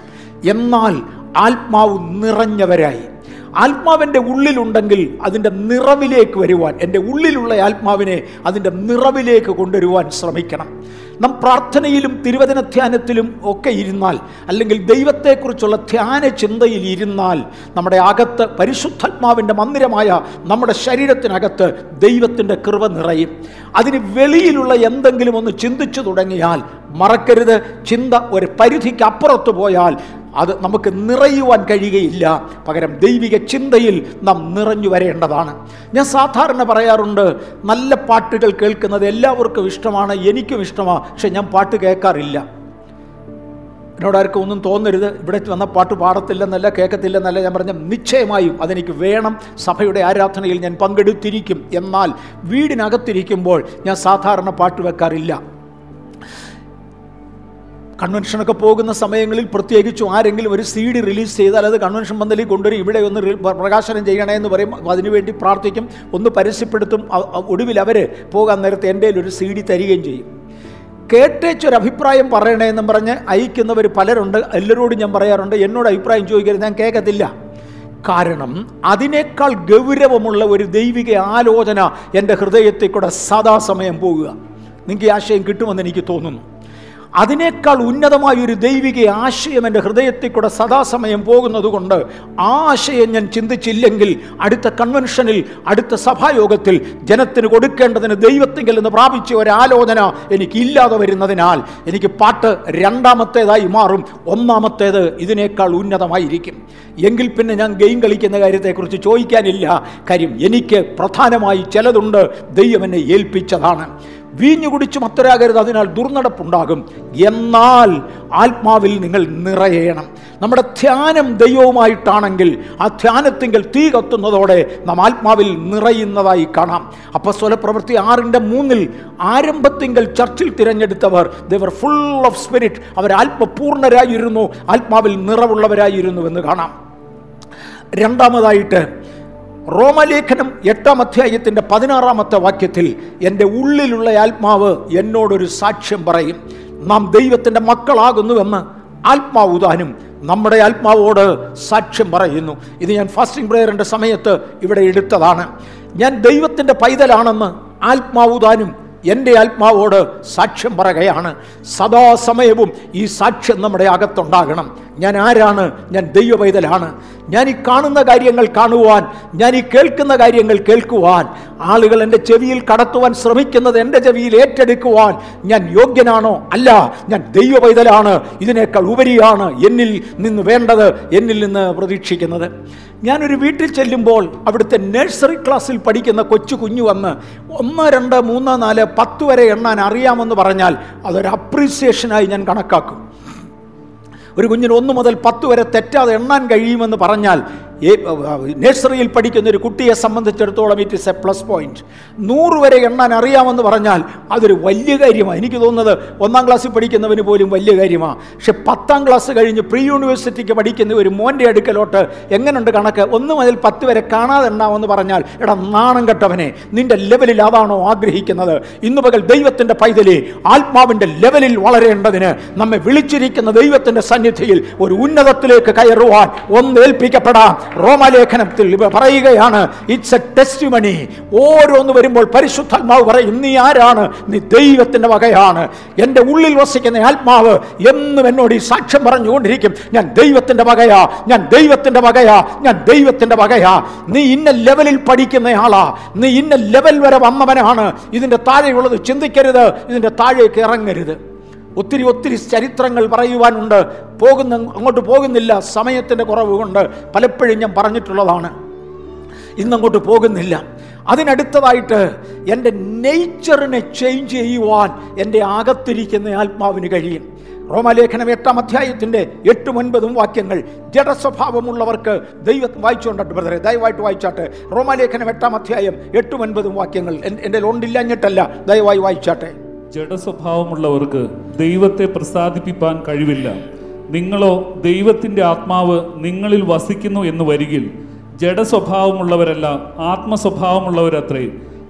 എന്നാൽ ആത്മാവ് നിറഞ്ഞവരായി. ആത്മാവിന്റെ ഉള്ളിലുണ്ടെങ്കിൽ അതിന്റെ നിറവിലേക്ക് വരുവാൻ എന്റെ ഉള്ളിലുള്ള ആത്മാവിനെ അതിന്റെ നിറവിലേക്ക് കൊണ്ടുവരുവാൻ ശ്രമിക്കണം. നാം പ്രാർത്ഥനയിലും തിരുവചനധ്യാനത്തിലും ഒക്കെ ഇരുന്നാൽ അല്ലെങ്കിൽ ദൈവത്തെക്കുറിച്ചുള്ള ധ്യാന ചിന്തയിൽ ഇരുന്നാൽ നമ്മുടെ അകത്ത് പരിശുദ്ധാത്മാവിന്റെ മന്ദിരമായ നമ്മുടെ ശരീരത്തിനകത്ത് ദൈവത്തിന്റെ കൃപ നിറയും. അതിന് വെളിയിലുള്ള എന്തെങ്കിലും ഒന്ന് ചിന്തിച്ചു തുടങ്ങിയാൽ മറക്കരുത്. ചിന്ത ഒരു പരിധിക്ക് അപ്പുറത്ത് പോയാൽ അത് നമുക്ക് നിറയുവാൻ കഴിയുകയില്ല. പകരം ദൈവിക ചിന്തയിൽ നാം നിറഞ്ഞു വരേണ്ടതാണ്. ഞാൻ സാധാരണ പറയാറുണ്ട് നല്ല പാട്ടുകൾ കേൾക്കുന്നത് എല്ലാവർക്കും ഇഷ്ടമാണ് എനിക്കും ഇഷ്ടമാണ് പക്ഷെ ഞാൻ പാട്ട് കേൾക്കാറില്ല. എന്നോട് ആർക്കും ഒന്നും തോന്നരുത്. ഇവിടെ വന്ന പാട്ട് പാടത്തില്ലെന്നല്ല കേൾക്കത്തില്ലെന്നല്ല ഞാൻ പറഞ്ഞ നിശ്ചയമായും അതെനിക്ക് വേണം. സഭയുടെ ആരാധനയിൽ ഞാൻ പങ്കെടുത്തിരിക്കും. എന്നാൽ വീടിനകത്തിരിക്കുമ്പോൾ ഞാൻ സാധാരണ പാട്ട് വെക്കാറില്ല. കൺവെൻഷനൊക്കെ പോകുന്ന സമയങ്ങളിൽ പ്രത്യേകിച്ചും ആരെങ്കിലും ഒരു സി ഡി റിലീസ് ചെയ്താൽ അത് കൺവെൻഷൻ പന്തലിൽ കൊണ്ടുവരും. ഇവിടെ ഒന്ന് പ്രകാശനം ചെയ്യണേ എന്ന് പറയും അതിനുവേണ്ടി പ്രാർത്ഥിക്കും. ഒന്ന് പരസ്യപ്പെടുത്തും. ഒടുവിൽ അവർ പോകാൻ നേരത്തെ എന്റെ ഒരു സി ഡി തരികയും ചെയ്യും. കേട്ടേച്ചൊരു അഭിപ്രായം പറയണേ എന്നും പറഞ്ഞ് അയക്കുന്നവർ പലരുണ്ട്. എല്ലാവരോടും ഞാൻ പറയാറുണ്ട്. എന്നോട് അഭിപ്രായം ചോദിക്കരുത്. ഞാൻ കേൾക്കത്തില്ല കാരണം അതിനേക്കാൾ ഗൗരവമുള്ള ഒരു ദൈവിക ആലോചന എന്റെ ഹൃദയത്തിൽ കൂടെ സദാസമയം പോകുക. നിങ്ങൾക്ക് ആശയം കിട്ടുമെന്ന് എനിക്ക് തോന്നുന്നു. അതിനേക്കാൾ ഉന്നതമായ ഒരു ദൈവിക ആശയം എന്റെ ഹൃദയത്തിൽ കൂടെ സദാസമയം പോകുന്നത് കൊണ്ട് ആ ആശയം ഞാൻ ചിന്തിച്ചില്ലെങ്കിൽ അടുത്ത കൺവെൻഷനിൽ അടുത്ത സഭായോഗത്തിൽ ജനത്തിന് കൊടുക്കേണ്ടതിന് ദൈവത്തെങ്കിൽ നിന്ന് പ്രാപിച്ച ഒരാലോചന എനിക്കില്ലാതെ വരുന്നതിനാൽ എനിക്ക് പാട്ട് രണ്ടാമത്തേതായി മാറും. ഒന്നാമത്തേത് ഇതിനേക്കാൾ ഉന്നതമായിരിക്കും. എങ്കിൽ പിന്നെ ഞാൻ ഗെയിം കളിക്കുന്ന കാര്യത്തെക്കുറിച്ച് ചോദിക്കാനില്ല. കാര്യം എനിക്ക് പ്രധാനമായി ചിലതുണ്ട്. ദൈവം എന്നെ ഏൽപ്പിച്ചതാണ്. വീഞ്ഞു കുടിച്ച് മത്തരാകരുത് അതിനാൽ ദുർനടപ്പുണ്ടാകും. എന്നാൽ ആത്മാവിൽ നിങ്ങൾ നിറയണം. നമ്മുടെ ധ്യാനം ദൈവവുമായിട്ടാണെങ്കിൽ ആ ധ്യാനത്തിങ്കിൽ തീ കത്തുന്നതോടെ നാം ആത്മാവിൽ നിറയുന്നതായി കാണാം. അപ്പസ്വല പ്രവൃത്തി ആറിന്റെ മൂന്നിൽ ആരംഭത്തിങ്കിൽ ചർച്ചിൽ തിരഞ്ഞെടുത്തവർ they were full of spirit അവർ ആത്മപൂർണരായിരുന്നു ആത്മാവിൽ നിറവുള്ളവരായിരുന്നു എന്ന് കാണാം. രണ്ടാമതായിട്ട് റോമലേഖനം എട്ടാം അധ്യായത്തിന്റെ പതിനാറാമത്തെ വാക്യത്തിൽ എന്റെ ഉള്ളിലുള്ള ആത്മാവ് എന്നോടൊരു സാക്ഷ്യം പറയും. നാം ദൈവത്തിന്റെ മക്കളാകുന്നുവെന്ന് ആത്മാവ് ഉദാഹരണം നമ്മുടെ ആത്മാവോട് സാക്ഷ്യം പറയുന്നു. ഇത് ഞാൻ ഫാസ്റ്റിംഗ് പ്രേയറിന്റെ സമയത്ത് ഇവിടെ എടുത്തതാണ്. ഞാൻ ദൈവത്തിന്റെ പൈതലാണെന്ന് ആത്മാവ് താനും എന്റെ ആത്മാവോട് സാക്ഷ്യം പറയുകയാണ്. സദാസമയവും ഈ സാക്ഷ്യം നമ്മുടെ അകത്തുണ്ടാകണം. ഞാൻ ആരാണ്? ഞാൻ ദൈവ പൈതലാണ് ഞാൻ ഈ കാണുന്ന കാര്യങ്ങൾ കാണുവാൻ ഞാൻ ഈ കേൾക്കുന്ന കാര്യങ്ങൾ കേൾക്കുവാൻ ആളുകൾ എന്റെ ചെവിയിൽ കടത്തുവാൻ ശ്രമിക്കുന്നത് എന്റെ ചെവിയിൽ ഏറ്റെടുക്കുവാൻ ഞാൻ യോഗ്യനാണോ? അല്ല ഞാൻ ദൈവ പൈതലാണ് ഇതിനേക്കാൾ ഉപരിയാണ് എന്നിൽ നിന്ന് വേണ്ടത് എന്നിൽ നിന്ന് പ്രതീക്ഷിക്കുന്നത്. ഞാനൊരു വീട്ടിൽ ചെല്ലുമ്പോൾ അവിടുത്തെ നഴ്സറി ക്ലാസ്സിൽ പഠിക്കുന്ന കൊച്ചു കുഞ്ഞു വന്ന് ഒന്ന് രണ്ട് മൂന്ന് നാല് പത്ത് വരെ എണ്ണാൻ അറിയാമെന്ന് പറഞ്ഞാൽ അതൊരു അപ്രീസിയേഷനായി ഞാൻ കണക്കാക്കും. ഒരു കുഞ്ഞിന് ഒന്ന് മുതൽ പത്ത് വരെ തെറ്റാതെ എണ്ണാൻ കഴിയുമെന്ന് പറഞ്ഞാൽ നഴ്സറിയിൽ പഠിക്കുന്ന ഒരു കുട്ടിയെ സംബന്ധിച്ചിടത്തോളം it is a plus point നൂറ് വരെ എണ്ണാൻ അറിയാമെന്ന് പറഞ്ഞാൽ അതൊരു വലിയ കാര്യമാണ് എനിക്ക് തോന്നുന്നത് ഒന്നാം ക്ലാസ്സിൽ പഠിക്കുന്നവന് പോലും വലിയ കാര്യമാണ് പക്ഷെ പത്താം ക്ലാസ് കഴിഞ്ഞ് പ്രീ യൂണിവേഴ്സിറ്റിക്ക് പഠിക്കുന്ന ഒരു മോന്റെ അടുക്കലോട്ട് എങ്ങനെയുണ്ട് കണക്ക്? ഒന്ന് മുതൽ പത്ത് വരെ കാണാതെ എണ്ണാമെന്ന് പറഞ്ഞാൽ എടാ നാണം കെട്ടവനെ നിന്റെ ലെവലിൽ അതാണോ ആഗ്രഹിക്കുന്നത്? ഇന്ന് പകൽ ദൈവത്തിന്റെ പൈതലി ആത്മാവിന്റെ ലെവലിൽ വളരേണ്ടതിന് നമ്മെ വിളിച്ചിരിക്കുന്ന ദൈവത്തിന്റെ സന്നിധിയിൽ ഒരു ഉന്നതത്തിലേക്ക് കയറുവാൻ ഒന്ന് ഏൽപ്പിക്കപ്പെടാം. റോമാലേഖനത്തിൽ പറയുകയാണ് ഇറ്റ്സ് എ ടെസ്റ്റ് മണി ഓരോന്ന് വരുമ്പോൾ പരിശുദ്ധാത്മാവ് പറയും നീ ആരാണ്? നീ ദൈവത്തിന്റെ വകയാണ് എന്റെ ഉള്ളിൽ വസിക്കുന്ന ആത്മാവ് എന്നും എന്നോട് ഈ സാക്ഷ്യം പറഞ്ഞുകൊണ്ടിരിക്കും. ഞാൻ ദൈവത്തിന്റെ വകയാ ഞാൻ ദൈവത്തിന്റെ വകയാ ഞാൻ ദൈവത്തിന്റെ വകയാ നീ ഇന്ന ലെവലിൽ പഠിക്കുന്നയാളാ. നീ ഇന്ന ലെവൽ വരെ വന്നവനാണ്. ഇതിന്റെ താഴെയുള്ളത് ചിന്തിക്കരുത് ഇതിന്റെ താഴേക്ക് ഇറങ്ങരുത്. ഒത്തിരി ഒത്തിരി ചരിത്രങ്ങൾ പറയുവാനുണ്ട്. പോകുന്ന അങ്ങോട്ട് പോകുന്നില്ല. സമയത്തിന്റെ കുറവ് കൊണ്ട് പലപ്പോഴും ഞാൻ പറഞ്ഞിട്ടുള്ളതാണ്. ഇന്നങ്ങോട്ട് പോകുന്നില്ല. അതിനടുത്തതായിട്ട് എന്റെ നേച്ചറിനെ ചേഞ്ച് ചെയ്യുവാൻ എന്റെ അകത്തിരിക്കുന്ന ആത്മാവിന് കഴിയും. റോമാലേഖനം എട്ടാം അധ്യായത്തിന്റെ എട്ടും ഒൻപതും വാക്യങ്ങൾ. ജഡസ്വഭാവമുള്ളവർക്ക് ദൈവം വായിച്ചുകൊണ്ടിട്ട് ബ്രദറെ ദയവായിട്ട് വായിച്ചാട്ടെ. റോമാലേഖനം എട്ടാം അധ്യായം എട്ടും ഒൻപതും വാക്യങ്ങൾ. എൻ- എന്റെ ലോണ്ടില്ലഞ്ഞിട്ടല്ല ദയവായി വായിച്ചാട്ടെ. ജഡസ്വഭാവമുള്ളവർക്ക് ദൈവത്തെ പ്രസാദിപ്പിക്കാൻ കഴിവില്ല. നിങ്ങളോ ദൈവത്തിന്റെ ആത്മാവ് നിങ്ങളിൽ വസിക്കുന്നു എന്ന് വരികിൽ ജഡസ്വഭാവമുള്ളവരല്ല ആത്മസ്വഭാവമുള്ളവരത്രേ.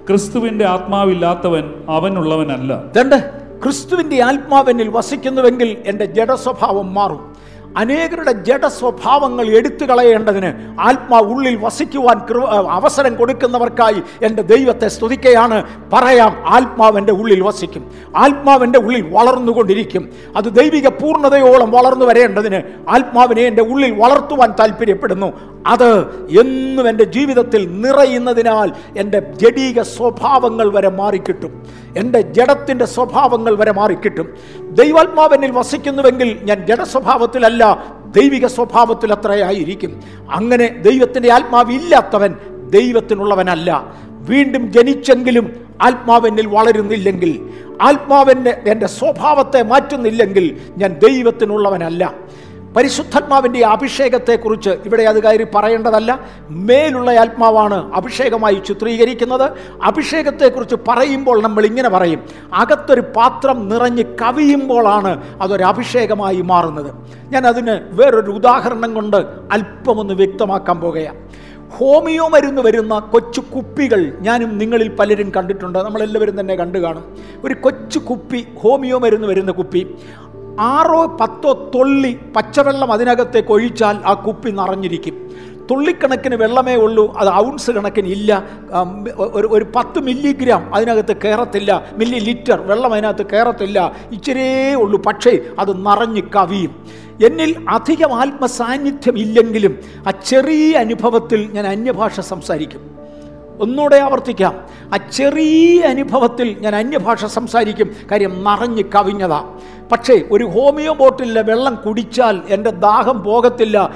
ക്രിസ്തുവിന്റെ ആത്മാവില്ലാത്തവൻ അവനുള്ളവനല്ല. രണ്ട് ക്രിസ്തുവിന്റെ ആത്മാവെന്നിൽ വസിക്കുന്നുവെങ്കിൽ എന്റെ ജഡസ്വഭാവം മാറും. അനേകരുടെ ജഡസ്വഭാവങ്ങൾ എടുത്തു കളയേണ്ടതിന് ആത്മാ ഉള്ളിൽ വസിക്കുവാൻ അവസരം കൊടുക്കുന്നവർക്കായി എന്റെ ദൈവത്തെ സ്തുതിക്കുകയാണ് പറയാം ആത്മാവെന്റെ ഉള്ളിൽ വസിക്കും. ആത്മാവെന്റെ ഉള്ളിൽ വളർന്നുകൊണ്ടിരിക്കും. അത് ദൈവിക പൂർണതയോളം വളർന്നു വരേണ്ടതിന് ആത്മാവിനെ എന്റെ ഉള്ളിൽ വളർത്തുവാൻ താല്പര്യപ്പെടുന്നു അത് എന്നും എന്റെ ജീവിതത്തിൽ നിറയുന്നതിനാൽ എന്റെ ജഡീക സ്വഭാവങ്ങൾ വരെ മാറിക്കിട്ടും. എന്റെ ജഡത്തിന്റെ സ്വഭാവങ്ങൾ വരെ മാറിക്കിട്ടും. ദൈവാത്മാവെന്നിൽ വസിക്കുന്നുവെങ്കിൽ ഞാൻ ജഡസ്വഭാവത്തിലല്ല ദൈവിക സ്വഭാവത്തിൽ അത്രയായിരിക്കും അങ്ങനെ ദൈവത്തിന്റെ ആത്മാവ് ഇല്ലാത്തവൻ ദൈവത്തിനുള്ളവനല്ല. വീണ്ടും ജനിച്ചെങ്കിലും ആത്മാവെന്നിൽ വളരുന്നില്ലെങ്കിൽ ആത്മാവെന്നെ എന്റെ സ്വഭാവത്തെ മാറ്റുന്നില്ലെങ്കിൽ ഞാൻ ദൈവത്തിനുള്ളവനല്ല. പരിശുദ്ധാത്മാവിന്റെ അഭിഷേകത്തെക്കുറിച്ച് ഇവിടെ അത് കയറി പറയേണ്ടതല്ല. മേലുള്ള ആത്മാവാണ് അഭിഷേകമായി ചിത്രീകരിക്കുന്നത്. അഭിഷേകത്തെക്കുറിച്ച് പറയുമ്പോൾ നമ്മൾ ഇങ്ങനെ പറയും. അകത്തൊരു പാത്രം നിറഞ്ഞ് കവിയുമ്പോഴാണ് അതൊരു അഭിഷേകമായി മാറുന്നത്. ഞാൻ അതിന് വേറൊരു ഉദാഹരണം കൊണ്ട് അല്പമൊന്ന് വ്യക്തമാക്കാൻ പോകുകയാണ്. ഹോമിയോ മരുന്ന് വരുന്ന കൊച്ചു കുപ്പികൾ ഞാനും നിങ്ങളിൽ പലരും കണ്ടിട്ടുണ്ട്. നമ്മളെല്ലാവരും തന്നെ കണ്ടു കാണും. ഒരു കൊച്ചു കുപ്പി ഹോമിയോ മരുന്ന് വരുന്ന കുപ്പി. ആറോ പത്തോ തൊള്ളി പച്ചവെള്ളം അതിനകത്തേക്ക് ഒഴിച്ചാൽ ആ കുപ്പി നിറഞ്ഞിരിക്കും. തുള്ളിക്കണക്കിന് വെള്ളമേ ഉള്ളൂ അത് ഔൺസ് കണക്കിന് ഇല്ല. ഒരു ഒരു പത്ത് മില്ലിഗ്രാം അതിനകത്ത് കയറത്തില്ല. മില്ലി ലിറ്റർ വെള്ളം അതിനകത്ത് കയറത്തില്ല. ഇച്ചിരേ ഉള്ളൂ പക്ഷേ അത് നിറഞ്ഞ് കവിയും. എന്നിൽ അധികം ആത്മസാന്നിധ്യം ഇല്ലെങ്കിലും ആ ചെറിയ അനുഭവത്തിൽ ഞാൻ അന്യഭാഷ സംസാരിക്കും. ഒന്നുകൂടെ ആവർത്തിക്കാം. ആ ചെറിയ അനുഭവത്തിൽ ഞാൻ അന്യഭാഷ സംസാരിക്കും. കാര്യം നിറഞ്ഞ് കവിഞ്ഞതാ. പക്ഷേ ഒരു ഹോമിയോ ബോട്ടിലെ വെള്ളം കുടിച്ചാൽ എന്റെ ദാഹം പോകത്തില്ല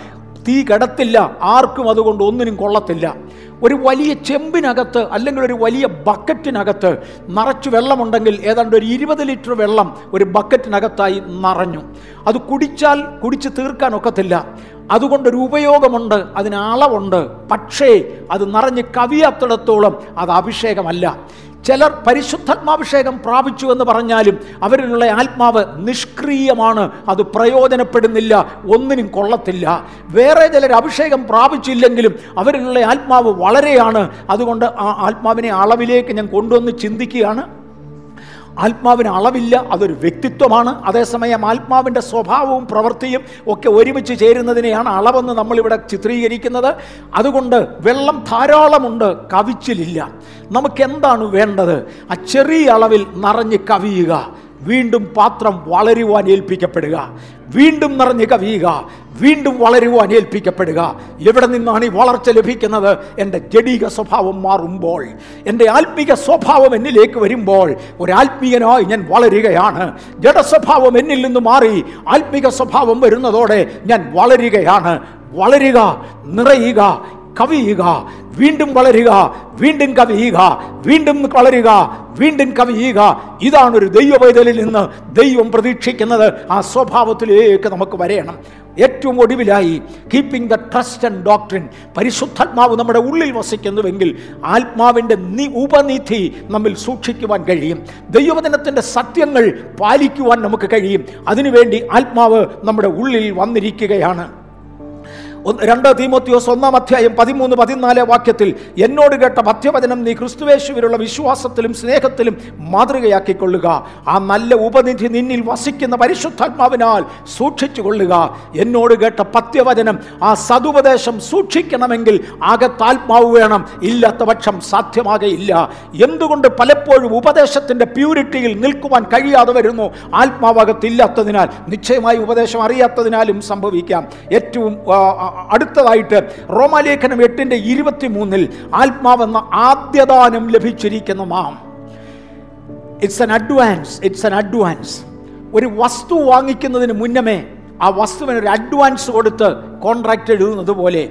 തീ കിടത്തില്ല ആർക്കും അതുകൊണ്ട് ഒന്നിനും കൊള്ളത്തില്ല. ഒരു വലിയ ചെമ്പിനകത്ത് അല്ലെങ്കിൽ ഒരു വലിയ ബക്കറ്റിനകത്ത് നിറച്ച് വെള്ളമുണ്ടെങ്കിൽ ഏതാണ്ട് ഒരു ഇരുപത് ലിറ്റർ വെള്ളം ഒരു ബക്കറ്റിനകത്തായി നിറഞ്ഞു. അത് കുടിച്ചാൽ കുടിച്ച് തീർക്കാൻ ഒക്കത്തില്ല. അതുകൊണ്ടൊരു ഉപയോഗമുണ്ട് അതിന് അളവുണ്ട്. പക്ഷേ അത് നിറഞ്ഞ് കവിയാത്തിടത്തോളം അത് അഭിഷേകമല്ല. ചിലർ പരിശുദ്ധാത്മാഭിഷേകം പ്രാപിച്ചു എന്ന് പറഞ്ഞാലും അവരിലുള്ള ആത്മാവ് നിഷ്ക്രിയമാണ് അത് പ്രയോജനപ്പെടുന്നില്ല ഒന്നിനും കൊള്ളത്തില്ല. വേറെ ചിലർ അഭിഷേകം പ്രാപിച്ചില്ലെങ്കിലും അവരിലുള്ള ആത്മാവ് വളരെയാണ്. അതുകൊണ്ട് ആ ആത്മാവിനെ അളവിലേക്ക് ഞാൻ കൊണ്ടുവന്ന് ചിന്തിക്കുകയാണ്. ആത്മാവിന് അളവില്ല അതൊരു വ്യക്തിത്വമാണ്. അതേസമയം ആത്മാവിന്റെ സ്വഭാവവും പ്രവൃത്തിയും ഒക്കെ ഒരുമിച്ച് ചേരുന്നതിനെയാണ് അളവെന്ന് നമ്മളിവിടെ ചിത്രീകരിക്കുന്നത്. അതുകൊണ്ട് വെള്ളം ധാരാളമുണ്ട് കവിച്ചിലില്ല. നമുക്ക് എന്താണ് വേണ്ടത്? ആ ചെറിയ അളവിൽ നിറഞ്ഞ് കവിയുക. വീണ്ടും പാത്രം വളരുവാൻ ഏൽപ്പിക്കപ്പെടുക. വീണ്ടും നിറഞ്ഞു കവിയുക. വീണ്ടും വളരുവാൻ ഏൽപ്പിക്കപ്പെടുക. എവിടെ നിന്നാണ് ഈ വളർച്ച ലഭിക്കുന്നത്? എന്റെ ജഡീക സ്വഭാവം മാറുമ്പോൾ എന്റെ ആത്മീക സ്വഭാവം എന്നിലേക്ക് വരുമ്പോൾ ഒരാത്മീയനായി ഞാൻ വളരുകയാണ്. ജഡസ്വഭാവം എന്നിൽ നിന്ന് മാറി ആത്മീക സ്വഭാവം വരുന്നതോടെ ഞാൻ വളരുകയാണ്. വളരുക നിറയുക കവിയുക വീണ്ടും വളരുക വീണ്ടും കവിയുക വീണ്ടും വളരുക വീണ്ടും കവിയുക. ഇതാണ് ഒരു ദൈവ നിന്ന് ദൈവം പ്രതീക്ഷിക്കുന്നത്. ആ സ്വഭാവത്തിലേക്ക് നമുക്ക് വരയണം ഏറ്റവും ഒടുവിലായി keeping the trust and doctrine പരിശുദ്ധാത്മാവ് നമ്മുടെ ഉള്ളിൽ വസിക്കുന്നുവെങ്കിൽ ആത്മാവിന്റെ നി ഉപനിധി നമ്മിൽ സൂക്ഷിക്കുവാൻ കഴിയും. ദൈവവചനത്തിന്റെ സത്യങ്ങൾ പാലിക്കുവാൻ നമുക്ക് കഴിയും. അതിനുവേണ്ടി ആത്മാവ് നമ്മുടെ ഉള്ളിൽ വന്നിരിക്കുകയാണ്. രണ്ട് തീമോത്തിയോസ് ഒന്നാം അധ്യായം പതിമൂന്ന് പതിനാല് വാക്യത്തിൽ എന്നോട് കേട്ട പഥ്യവചനം നീ ക്രിസ്തുവേശുവിലുള്ള വിശ്വാസത്തിലും സ്നേഹത്തിലും മാതൃകയാക്കിക്കൊള്ളുക. ആ നല്ല ഉപനിധി നിന്നിൽ വസിക്കുന്ന പരിശുദ്ധാത്മാവിനാൽ സൂക്ഷിച്ചു കൊള്ളുക. എന്നോട് കേട്ട പഥ്യവചനം ആ സതുപദേശം സൂക്ഷിക്കണമെങ്കിൽ ആകത്താത്മാവ് വേണം. ഇല്ലാത്ത പക്ഷം സാധ്യമാകയില്ല. എന്തുകൊണ്ട് പലപ്പോഴും ഉപദേശത്തിന്റെ പ്യൂരിറ്റിയിൽ നിൽക്കുവാൻ കഴിയാതെ വരുന്നു? ആത്മാവകത്തില്ലാത്തതിനാൽ നിശ്ചയമായി ഉപദേശം അറിയാത്തതിനാലും സംഭവിക്കാം. ഏറ്റവും അടുത്തതായിട്ട് റോമാലേഖനം എട്ടിന്റെ ഇരുപത്തി മൂന്നിൽ ആത്മാവെന്ന ആദ്യദാനം ലഭിച്ചിരിക്കുന്ന മാം. It's an advance it's an advance ഒരു വസ്തു വാങ്ങിക്കുന്നതിന് മുന്നമേ ആ വസ്തുവിന് ഒരു അഡ്വാൻസ് കൊടുത്ത് കോൺട്രാക്റ്റ് എഴുതുന്നത് പോലെ.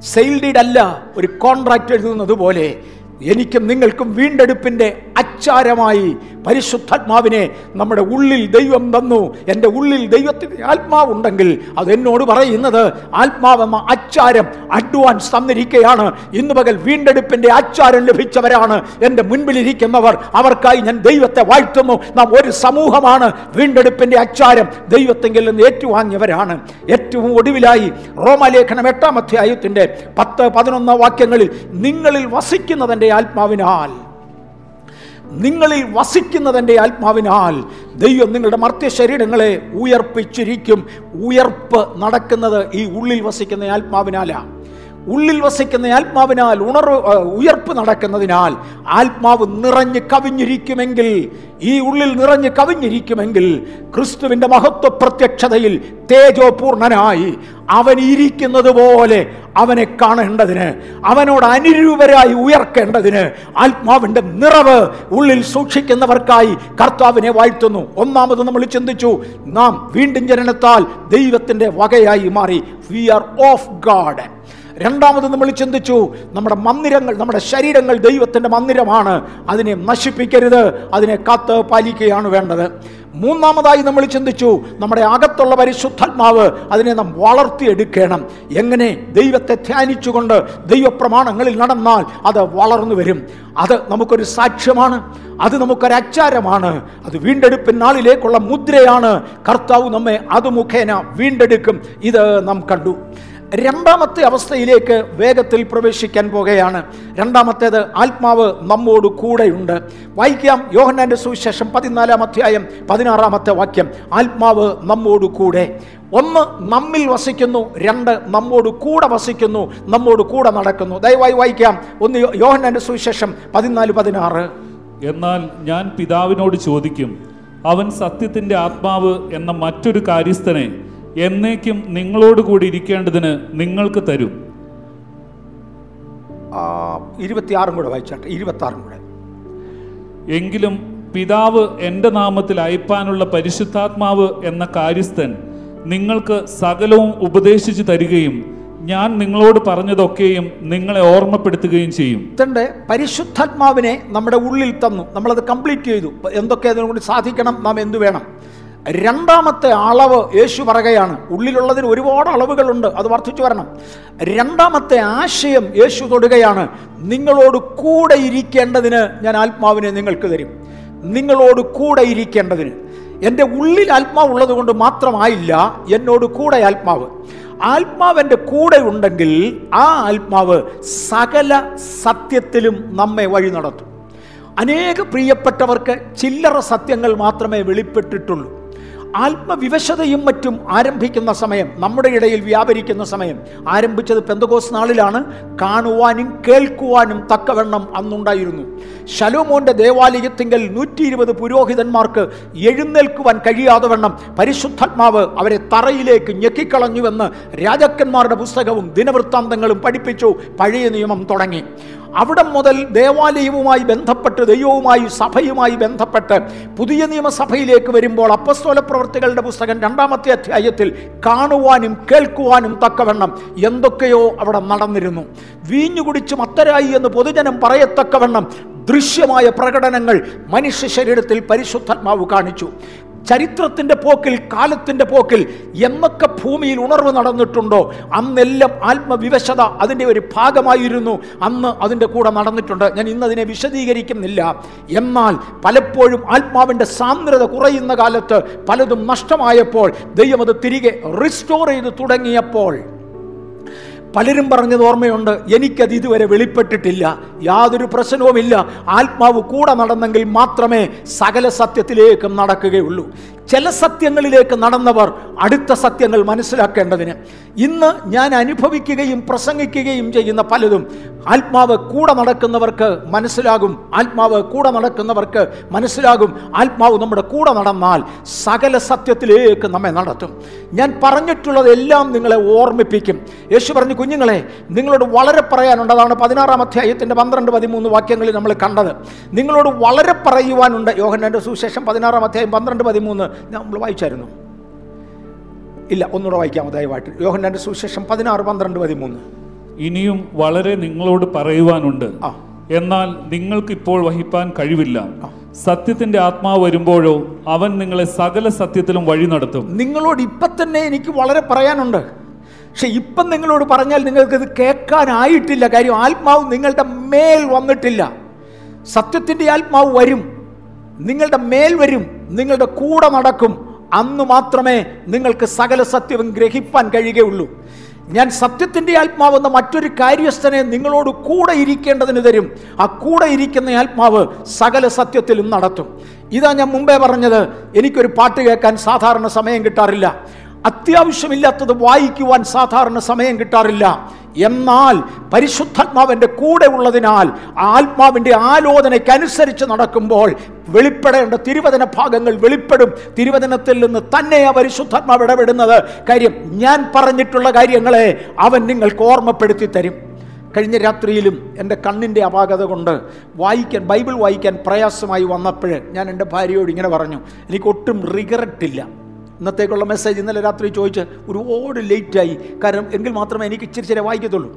സെയിൽ ഡീഡ് അല്ല ഒരു കോൺട്രാക്റ്റ് എഴുതുന്നത് പോലെ. എനിക്കും നിങ്ങൾക്കും വീണ്ടെടുപ്പിന്റെ അച്ചാരമായി പരിശുദ്ധാത്മാവിനെ നമ്മുടെ ഉള്ളിൽ ദൈവം തന്നു. എന്റെ ഉള്ളിൽ ദൈവത്തിന്റെ ആത്മാവുണ്ടെങ്കിൽ അതെന്നോട് പറയുന്നത് ആത്മാവെന്ന അച്ചാരം അഡ്വാൻസ് തന്നിരിക്കുകയാണ് ഇന്ന് പകൽ വീണ്ടെടുപ്പിന്റെ അച്ചാരം ലഭിച്ചവരാണ്. എന്റെ മുൻപിലിരിക്കുന്നവർ അവർക്കായി ഞാൻ ദൈവത്തെ വാഴ്ത്തുന്നു. നാം ഒരു സമൂഹമാണ്. വീണ്ടെടുപ്പിന്റെ അച്ചാരം ദൈവത്തെങ്കിൽ നിന്ന് ഏറ്റുവാങ്ങിയവരാണ്. ഏറ്റവും ഒടുവിലായി റോമാലേഖനം എട്ടാം അധ്യായത്തിന്റെ പത്ത് പതിനൊന്ന് വാക്യങ്ങളിൽ നിങ്ങളിൽ വസിക്കുന്നതിന്റെ ആത്മാവിനാൽ. നിങ്ങളിൽ വസിക്കുന്നതിന്റെ ആത്മാവിനാൽ. ദൈവം നിങ്ങളുടെ മർത്യ ശരീരങ്ങളെ ഉയർപ്പിച്ചിരിക്കും. ഉയർപ്പ് നടക്കുന്നത് ഈ ഉള്ളിൽ വസിക്കുന്ന ആത്മാവിനാലാണ് ഉള്ളിൽ വസിക്കുന്ന ആത്മാവിനാൽ ഉണർവ് ഉയർപ്പ് നടക്കുന്നതിനാൽ ആത്മാവ് നിറഞ്ഞ് കവിഞ്ഞിരിക്കുമെങ്കിൽ ഈ ഉള്ളിൽ നിറഞ്ഞ് കവിഞ്ഞിരിക്കുമെങ്കിൽ ക്രിസ്തുവിന്റെ മഹത്വ പ്രത്യക്ഷതയിൽ തേജോപൂർണനായി അവൻ ഇരിക്കുന്നത് പോലെ അവനെ കാണേണ്ടതിന് അവനോട് അനുരൂപരായി ഉയർക്കേണ്ടതിന് ആത്മാവിന്റെ നിറവ് ഉള്ളിൽ സൂക്ഷിക്കുന്നവർക്കായി കർത്താവിനെ വാഴ്ത്തുന്നു. ഒന്നാമത് നമ്മൾ ചിന്തിച്ചു നാം വീണ്ടും ജനനത്താൽ ദൈവത്തിന്റെ വകയായി മാറി. വി ആർ ഓഫ് ഗാഡ് രണ്ടാമത് നമ്മൾ ചിന്തിച്ചു നമ്മുടെ മന്ദിരങ്ങൾ നമ്മുടെ ശരീരങ്ങൾ ദൈവത്തിന്റെ മന്ദിരമാണ്. അതിനെ നശിപ്പിക്കരുത് അതിനെ കാത്ത് പാലിക്കുകയാണ് വേണ്ടത്. മൂന്നാമതായി നമ്മൾ ചിന്തിച്ചു നമ്മുടെ അകത്തുള്ള പരിശുദ്ധാത്മാവ് അതിനെ നാം വളർത്തിയെടുക്കണം. എങ്ങനെ? ദൈവത്തെ ധ്യാനിച്ചുകൊണ്ട് ദൈവപ്രമാണങ്ങളിൽ നടന്നാൽ അത് വളർന്നു വരും. അത് നമുക്കൊരു സാക്ഷ്യമാണ് അത് നമുക്കൊരു അച്ചാരമാണ് അത് വീണ്ടെടുപ്പിൻ നാളിലേക്കുള്ള മുദ്രയാണ്. കർത്താവ് നമ്മെ അത് മുഖേന വീണ്ടെടുക്കും. ഇത് നാം കണ്ടു. രണ്ടാമത്തെ അവസ്ഥയിലേക്ക് വേഗത്തിൽ പ്രവേശിക്കാൻ പോകുകയാണ് രണ്ടാമത്തേത് ആത്മാവ് നമ്മോട് കൂടെയുണ്ട്. വായിക്കാം യോഹന്നാന്റെ സുവിശേഷം പതിനാലാം അധ്യായം പതിനാറാമത്തെ വാക്യം. ആത്മാവ് നമ്മോട് കൂടെ. ഒന്ന് നമ്മിൽ വസിക്കുന്നു രണ്ട് നമ്മോട് കൂടെ വസിക്കുന്നു നമ്മോട് കൂടെ നടക്കുന്നു. ദയവായി വായിക്കാം ഒന്ന് യോഹനാന്റെ സുവിശേഷം പതിനാല് പതിനാറ്. എന്നാൽ ഞാൻ പിതാവിനോട് ചോദിക്കും അവൻ സത്യത്തിന്റെ ആത്മാവ് എന്ന മറ്റൊരു കാര്യസ്ഥനെ എന്നേക്കും നിങ്ങളോട് കൂടി ഇരിക്കേണ്ടതിന് നിങ്ങൾക്ക് തരും. ഇരുപത്തിയാറും കൂടെ വായിച്ചാട്ടെ ഇരുപത്താറും കൂടെ. എങ്കിലും പിതാവ് എന്റെ നാമത്തിൽ അയപ്പാനുള്ള പരിശുദ്ധാത്മാവ് എന്ന കാര്യസ്ഥൻ നിങ്ങൾക്ക് സകലവും ഉപദേശിച്ചു തരികയും ഞാൻ നിങ്ങളോട് പറഞ്ഞതൊക്കെയും നിങ്ങളെ ഓർമ്മപ്പെടുത്തുകയും ചെയ്യും. തന്റെ പരിശുദ്ധാത്മാവിനെ നമ്മുടെ ഉള്ളിൽ തന്നു. നമ്മളത് കംപ്ലീറ്റ് ചെയ്തു. എന്തൊക്കെ അതിനുകൊണ്ട് സാധിക്കണം നാം എന്തു വേണം? രണ്ടാമത്തെ അളവ് യേശു പറയുകയാണ്. ഉള്ളിലുള്ളതിന് ഒരുപാട് അളവുകളുണ്ട്. അത് വർദ്ധിച്ചു വരണം. രണ്ടാമത്തെ ആശയം യേശു തൊടുകയാണ്. നിങ്ങളോട് കൂടെ ഇരിക്കേണ്ടതിന് ഞാൻ ആത്മാവിനെ നിങ്ങൾക്ക് തരും. നിങ്ങളോട് കൂടെ ഇരിക്കേണ്ടതിന്. എന്റെ ഉള്ളിൽ ആത്മാവ് ഉള്ളത് കൊണ്ട് മാത്രമായില്ല എന്നോട് കൂടെ ആത്മാവ്. ആത്മാവ് എന്റെ കൂടെ ഉണ്ടെങ്കിൽ ആ ആത്മാവ് സകല സത്യത്തിലും നമ്മെ വഴി നടത്തും. അനേക പ്രിയപ്പെട്ടവർക്ക് ചില്ലറ സത്യങ്ങൾ മാത്രമേ വെളിപ്പെട്ടിട്ടുള്ളൂ. ആത്മവിവശതയും മറ്റും ആരംഭിക്കുന്ന സമയം നമ്മുടെ ഇടയിൽ വ്യാപരിക്കുന്ന സമയം. ആരംഭിച്ചത് പെന്തകോസ് നാളിലാണ്. കാണുവാനും കേൾക്കുവാനും തക്കവണ്ണം അന്നുണ്ടായിരുന്നു. ശലോമോന്റെ ദേവാലയത്തിങ്കൽ നൂറ്റി ഇരുപത് പുരോഹിതന്മാർക്ക് എഴുന്നേൽക്കുവാൻ കഴിയാതെ വണ്ണം പരിശുദ്ധാത്മാവ് അവരെ തറയിലേക്ക് ഞെക്കിക്കളഞ്ഞുവെന്ന് രാജാക്കന്മാരുടെ പുസ്തകവും ദിനവൃത്താന്തങ്ങളും പഠിപ്പിച്ചു. പഴയ നിയമം തുടങ്ങി. അവിടം മുതൽ ദേവാലയവുമായി ബന്ധപ്പെട്ട് ദൈവവുമായി സഭയുമായി ബന്ധപ്പെട്ട് പുതിയ നിയമസഭയിലേക്ക് വരുമ്പോൾ അപ്പസ്തോല പ്രവർത്തികളുടെ പുസ്തകം രണ്ടാമത്തെ അധ്യായത്തിൽ കാണുവാനും കേൾക്കുവാനും തക്കവണ്ണം എന്തൊക്കെയോ അവിടെ നടന്നിരുന്നു. വീഞ്ഞു കുടിച്ച് മത്തരായി എന്ന് പൊതുജനം പറയത്തക്കവണ്ണം ദൃശ്യമായ പ്രകടനങ്ങൾ മനുഷ്യ ശരീരത്തിൽ പരിശുദ്ധാത്മാവ് കാണിച്ചു. ചരിത്രത്തിന്റെ പോക്കിൽ കാലത്തിന്റെ പോക്കിൽ എന്നൊക്കെ ഭൂമിയിൽ ഉണർവ് നടന്നിട്ടുണ്ടോ? അന്നെല്ലാം ആത്മവിവശത അതിന്റെ ഒരു ഭാഗമായിരുന്നു. അന്ന് അതിന്റെ കൂടെ നടന്നിട്ടുണ്ട്. ഞാൻ ഇന്നതിനെ വിശദീകരിക്കുന്നില്ല. എന്നാൽ പലപ്പോഴും ആത്മാവിന്റെ സാന്ദ്രത കുറയുന്ന കാലത്ത് പലതും നഷ്ടമായപ്പോൾ ദൈവം അത് തിരികെ റിസ്റ്റോർ ചെയ്ത് തുടങ്ങിയപ്പോൾ പലരും പറഞ്ഞത് ഓർമ്മയുണ്ട്. എനിക്കത് ഇതുവരെ വെളിപ്പെട്ടിട്ടില്ല. യാതൊരു പ്രശ്നവുമില്ല. ആത്മാവ് കൂടെ നടന്നെങ്കിൽ മാത്രമേ സകല സത്യത്തിലേക്കും നടക്കുകയുള്ളൂ. ചില സത്യങ്ങളിലേക്ക് നടന്നവർ അടുത്ത സത്യങ്ങൾ മനസ്സിലാക്കേണ്ടതിന്. ഇന്ന് ഞാൻ അനുഭവിക്കുകയും പ്രസംഗിക്കുകയും ചെയ്യുന്ന പലതും ആത്മാവ് കൂടെ നടക്കുന്നവർക്ക് മനസ്സിലാകും ആത്മാവ് കൂടെ നടക്കുന്നവർക്ക് മനസ്സിലാകും ആത്മാവ് നമ്മുടെ കൂടെ നടന്നാൽ സകല സത്യത്തിലേക്ക് നമ്മെ നടത്തും. ഞാൻ പറഞ്ഞിട്ടുള്ളതെല്ലാം നിങ്ങളെ ഓർമ്മിപ്പിക്കും. യേശു പറഞ്ഞു കുഞ്ഞുങ്ങളെ നിങ്ങളോട് വളരെ പറയാനുണ്ട് അതാണ് പതിനാറാം അധ്യായത്തിന്റെ പന്ത്രണ്ട് പതിമൂന്ന് വാക്യങ്ങളിൽ നമ്മൾ കണ്ടത്. നിങ്ങളോട് വളരെ പറയുവാനുണ്ട്. യോഹന്നാന്റെ സുശേഷം പതിനാറാം അധ്യായം പന്ത്രണ്ട് പതിമൂന്ന് നമ്മൾ വായിച്ചായിരുന്നു. ഇല്ല ഒന്നുകൂടെ വായിക്കാം ദയവായിട്ട്. യോഹന്നാന്റെ സുവിശേഷം പതിനാറ് പന്ത്രണ്ട് പതിമൂന്ന്. ഇനിയും വളരെ നിങ്ങളോട് പറയുവാനുണ്ട്. എന്നാൽ നിങ്ങൾക്ക് ഇപ്പോൾ വഹിപ്പാൻ കഴിവില്ല. സത്യത്തിന്റെ ആത്മാവ് വരുമ്പോഴോ അവൻ നിങ്ങളെ സകല സത്യത്തിലും വഴി നടത്തും. നിങ്ങളോട് ഇപ്പൊ തന്നെ എനിക്ക് വളരെ പറയാനുണ്ട്. പക്ഷെ ഇപ്പം നിങ്ങളോട് പറഞ്ഞാൽ നിങ്ങൾക്കിത് കേൾക്കാനായിട്ടില്ല. കാര്യം ആത്മാവ് നിങ്ങളുടെ മേൽ വന്നിട്ടില്ല. സത്യത്തിന്റെ ആത്മാവ് വരും. നിങ്ങളുടെ മേൽ വരും. നിങ്ങളുടെ കൂടെ നടക്കും. അന്ന് മാത്രമേ നിങ്ങൾക്ക് സകല സത്യവും ഗ്രഹിപ്പാൻ കഴിയുകയുള്ളൂ. ഞാൻ സത്യത്തിന്റെ ആത്മാവെന്ന മറ്റൊരു കാര്യസ്ഥനെ നിങ്ങളോട് കൂടെ ഇരിക്കേണ്ടതിന് തരും. ആ കൂടെ ഇരിക്കുന്ന ആത്മാവ് സകല സത്യത്തിലും നടത്തും. ഇതാ ഞാൻ മുമ്പേ പറഞ്ഞത് എനിക്കൊരു പാട്ട് കേൾക്കാൻ സാധാരണ സമയം കിട്ടാറില്ല. അത്യാവശ്യമില്ലാത്തത് വായിക്കുവാൻ സാധാരണ സമയം കിട്ടാറില്ല. എന്നാൽ പരിശുദ്ധാത്മാവിന്റെ കൂടെ ഉള്ളതിനാൽ ആത്മാവിന്റെ ആലോചനയ്ക്കനുസരിച്ച് നടക്കുമ്പോൾ വെളിപ്പെടേണ്ട തിരുവചന ഭാഗങ്ങൾ വെളിപ്പെടും. തിരുവചനത്തിൽ നിന്ന് തന്നെയാണ് പരിശുദ്ധാത്മാവ് ഇടപെടുന്നത്. കാര്യം ഞാൻ പറഞ്ഞിട്ടുള്ള കാര്യങ്ങളെ അവൻ നിങ്ങൾക്ക് ഓർമ്മപ്പെടുത്തി തരും. കഴിഞ്ഞ രാത്രിയിലും എന്റെ കണ്ണിന്റെ അപാകത കൊണ്ട് വായിക്കാൻ ബൈബിൾ വായിക്കാൻ പ്രയാസമായി വന്നപ്പോൾ ഞാൻ എന്റെ ഭാര്യയോട് ഇങ്ങനെ പറഞ്ഞു എനിക്ക് ഒട്ടും ഇന്നത്തേക്കുള്ള മെസ്സേജ് ഇന്നലെ രാത്രി ചോദിച്ച് ഒരുപാട് ലേറ്റായി കാരണം എങ്കിൽ മാത്രമേ എനിക്ക് ഇച്ചിരി ചില വായിക്കത്തുള്ളൂ.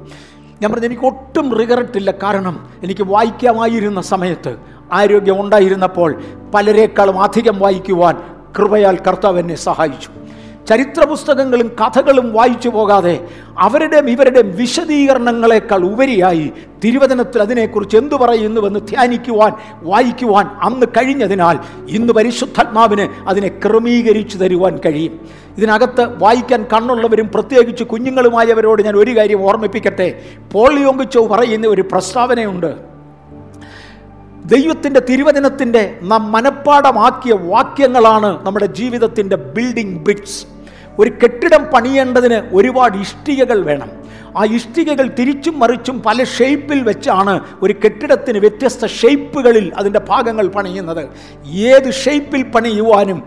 ഞാൻ പറഞ്ഞു എനിക്ക് ഒട്ടും റിഗറട്ടില്ല ഇല്ല. കാരണം എനിക്ക് വായിക്കാമായിരുന്ന സമയത്ത് ആരോഗ്യം ഉണ്ടായിരുന്നപ്പോൾ പലരെക്കാളും അധികം വായിക്കുവാൻ കൃപയാൽ കർത്താവ് എന്നെ സഹായിച്ചു. ചരിത്ര പുസ്തകങ്ങളും കഥകളും വായിച്ചു പോകാതെ അവരുടെയും ഇവരുടെയും വിശദീകരണങ്ങളെക്കാൾ ഉപരിയായി തിരുവചനത്തിൽ അതിനെക്കുറിച്ച് എന്തു പറയുന്നുവെന്ന് ധ്യാനിക്കുവാൻ വായിക്കുവാൻ അന്ന് കഴിഞ്ഞതിനാൽ ഇന്ന് പരിശുദ്ധാത്മാവിന് അതിനെ ക്രമീകരിച്ചു തരുവാൻ കഴിയും. ഇതിനകത്ത് വായിക്കാൻ കണ്ണുള്ളവരും പ്രത്യേകിച്ച് കുഞ്ഞുങ്ങളുമായവരോട് ഞാൻ ഒരു കാര്യം ഓർമ്മിപ്പിക്കട്ടെ. പോളിയോങ്കിച്ചോ പറയുന്ന ഒരു പ്രസ്താവനയുണ്ട്. ദൈവത്തിന്റെ തിരുവചനത്തിന്റെ നാം മനഃപ്പാടമാക്കിയ വാക്യങ്ങളാണ് നമ്മുടെ ജീവിതത്തിന്റെ ബിൽഡിംഗ് ബ്രിക്സ് ഒരു കെട്ടിടം പണിയേണ്ടതിന് ഒരുപാട് ഇഷ്ടികകൾ വേണം. ആ ഇഷ്ടികകൾ തിരിച്ചും മറിച്ചും പല ഷേപ്പിൽ വെച്ചാണ് ഒരു കെട്ടിടത്തിന് വ്യത്യസ്ത ഷേപ്പുകളിൽ അതിന്റെ ഭാഗങ്ങൾ പണിയുന്നത്. ഏത് ഷേപ്പിൽ പണിയുവാനും